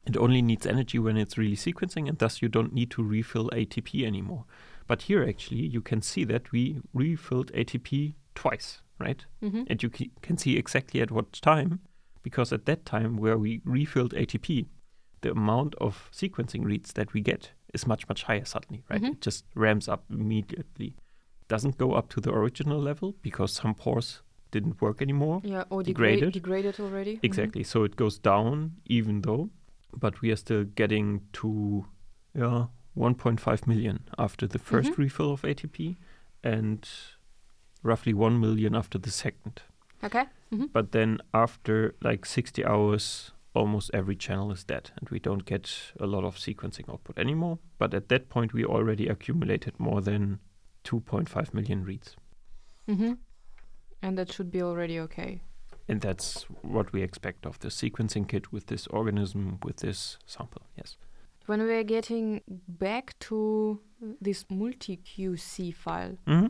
it only needs energy when it's really sequencing, and thus you don't need to refill ATP anymore. But here, actually, you can see that we refilled ATP twice, right? Mm-hmm. And you ca- can see exactly at what time, because at that time where we refilled ATP, the amount of sequencing reads that we get is much, much higher suddenly, right? Mhm. It just ramps up immediately. Doesn't go up to the original level because some pores didn't work anymore. Yeah, or Degraded. degraded, degraded already. Mhm. Exactly. So it goes down even though, but we are still getting to yeah 1.5 million after the 1st Mhm. refill of ATP, and roughly 1 million after the second. Okay. Mm-hmm. But then after like 60 hours, almost every channel is dead, and we don't get a lot of sequencing output anymore. But at that point, we already accumulated more than 2.5 million reads, Mm-hmm. And that should be already okay. and that's what we expect of the sequencing kit with this organism, with this sample. Yes. When we're getting back to this multi QC file Mm-hmm.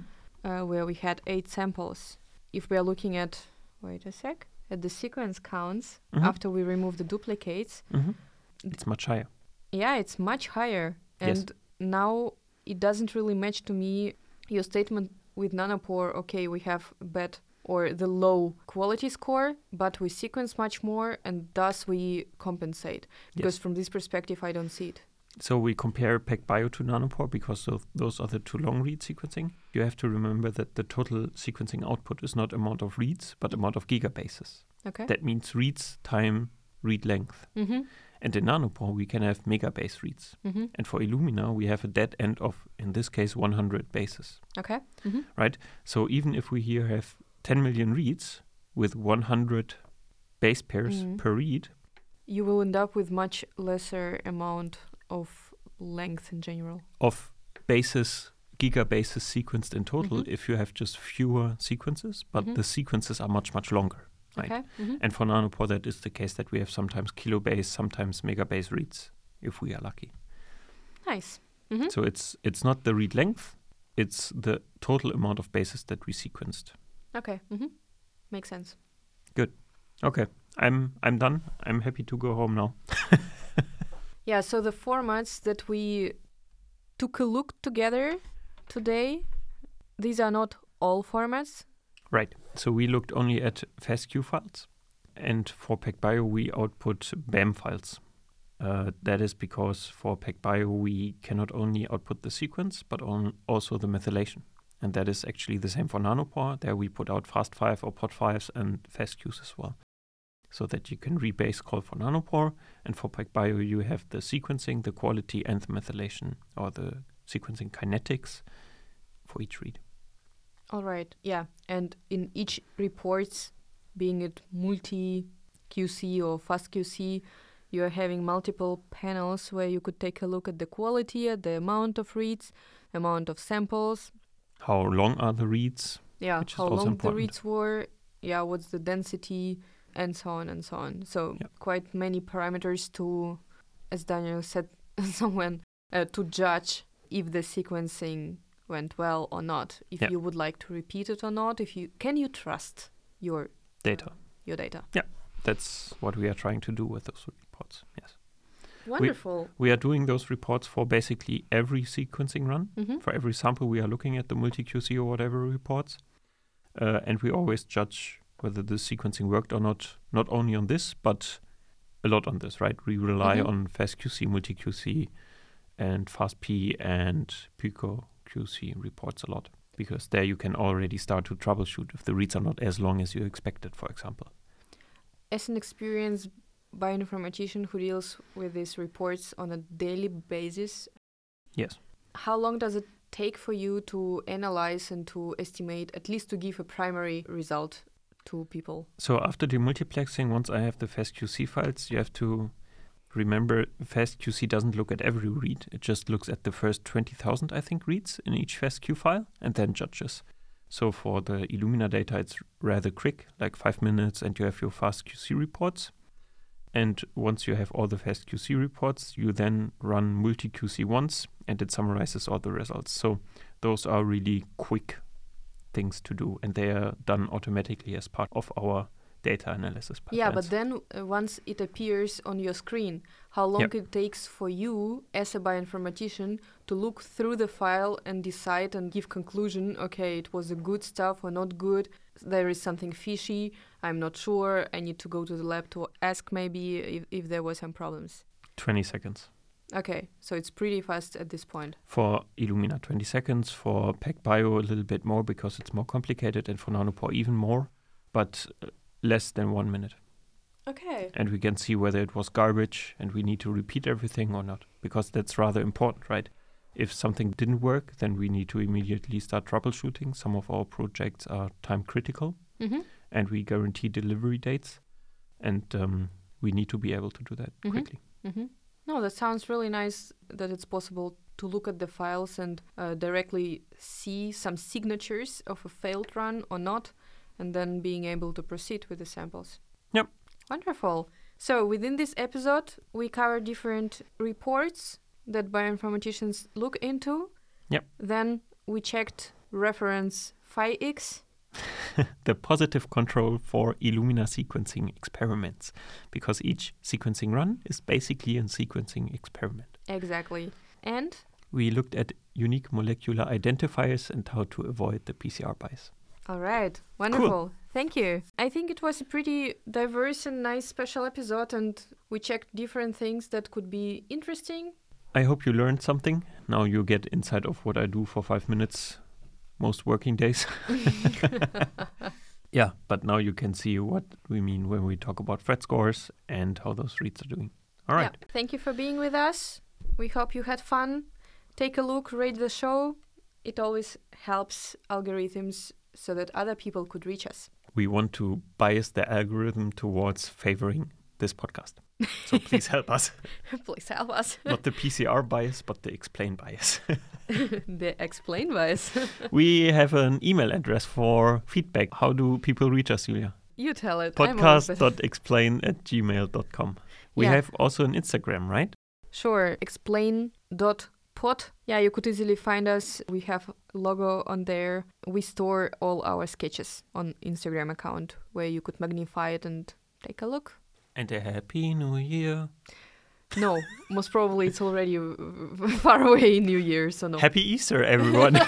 uh, where we had eight samples, if we are looking at, wait a sec, at the sequence counts Mhm. after we remove the duplicates, Mm-hmm. It's much higher. yeah, it's much higher. Yes. And now it doesn't really match to me your statement with nanopore. Okay, we have bad or the low quality score, but we sequence much more and thus we compensate. Because Yes. from this perspective, I don't see it. So we compare PacBio to Nanopore because those are the two long read sequencing. You have to remember that the total sequencing output is not amount of reads, but amount of gigabases. Okay. That means reads time read length. mm-hmm. And in Nanopore, we can have megabase reads. Mm-hmm. And for Illumina, we have a dead end of, in this case, 100 bases. Okay. Mm-hmm. So even if we here have 10 million reads with 100 base pairs Mhm. per read, You will end up with much lesser amount of length in general. of bases, gigabases sequenced in total, Mhm. if you have just fewer sequences, but Mhm. the sequences are much, much longer. Right. Okay. Mm-hmm. And for Nanopore, that is the case that we have sometimes kilobase, sometimes megabase reads, if we are lucky. Nice. Mm-hmm. So it's it's not the read length, it's the total amount of bases that we sequenced. Okay. Mm-hmm. Makes sense. Good. Okay, I'm I'm done. I'm happy to go home now. Yeah. So the formats that we took a look together today, these are not all formats. Right. So we looked only at FASTQ files, and for PacBio we output BAM files. Uh, that is because for PacBio we cannot only output the sequence but also the methylation, and that is actually the same for Nanopore. There we put out FAST5 or POD5s and FASTQs as well, so that you can rebase call for Nanopore, and for PacBio you have the sequencing, the quality, and the methylation or the sequencing kinetics for each read. All right. Yeah. And in each reports, being it multi QC or FastQC, you are having multiple panels where you could take a look at the quality, at the amount of reads, amount of samples. How long are the reads? Yeah, how long important. the reads were. Yeah, what's the density, and so on and so on. So Yeah. quite many parameters to, as Daniel said, someone uh, to judge if the sequencing went well or not. If Yeah. you would like to repeat it or not. If you can you trust your Data. your data. Yeah, that's what we are trying to do with those reports. Yes. Wonderful. We are doing those reports for basically every sequencing run. hmm For every sample, we are looking at the multi QC or whatever reports. Uh, and we always judge whether the sequencing worked or not, not only on this, but a lot on this, right? We rely Mhm. on FastQC, multi QC, and FastP and Pico QC reports a lot because there you can already start to troubleshoot if the reads are not as long as you expected, for example. As an experienced bioinformatician who deals with these reports on a daily basis, Yes. how long does it take for you to analyze and to estimate, at least to give a primary result to people? So after demultiplexing, once I have the FastQC files, you have to remember FastQC doesn't look at every read. It just looks at the first 20,000, I think, reads in each FastQ file and then judges. So for the Illumina data, it's rather quick, like five minutes, and you have your FastQC reports. And once you have all the FastQC reports, you then run multi-QC once, and it summarizes all the results. So those are really quick things to do, and they are done automatically as part of our data analysis pipelines. Yeah, but then uh, once it appears on your screen, how long it takes for you as a bioinformatician to look through the file and decide and give conclusion, okay, it was a good stuff or not good. There is something fishy. I'm not sure. I need to go to the lab to ask maybe if, if there were some problems. 20 seconds. Okay, so it's pretty fast at this point. For Illumina, 20 seconds. For PacBio, a little bit more because it's more complicated, and for Nanopore, even more, but uh, less than one minute. Okay. And we can see whether it was garbage and we need to repeat everything or not, because that's rather important, right? If something didn't work, then we need to immediately start troubleshooting. Some of our projects are time critical Mm-hmm. and we guarantee delivery dates, and um, we need to be able to do that Mhm. quickly. Mm-hmm. No, that sounds really nice that it's possible to look at the files and uh, directly see some signatures of a failed run or not, and then being able to proceed with the samples. Yep. Wonderful. So, within this episode, we cover different reports that bioinformaticians look into. Yep. Then we checked reference PhiX. the positive control for Illumina sequencing experiments, because each sequencing run is basically a sequencing experiment. Exactly. And We looked at unique molecular identifiers and how to avoid the PCR bias. All right. Wonderful. Thank you. I think it was a pretty diverse and nice special episode, and we checked different things that could be interesting I hope you learned something. Now you get insight of what I do for five minutes most working days. yeah, but now you can see what we mean when we talk about phred scores and how those reads are doing. All right. Yeah. Thank you for being with us. We hope you had fun. Take a look, rate the show. It always helps algorithms so that other people could reach us. We want to bias the algorithm towards favoring this podcast. So please help us. please help us. Not the PCR bias, but the explain bias. the explain bias. we have an email address for feedback. How do people reach us, Julia? You tell it. Podcast.explain at gmail.com. We Yeah. have also an Instagram, right? Sure. Explain.pod. Yeah, you could easily find us. We have a logo on there. We store all our sketches on Instagram account where you could magnify it and take a look. And a happy new year. No, most probably it's already far away in New Year, so no. Happy Easter, everyone.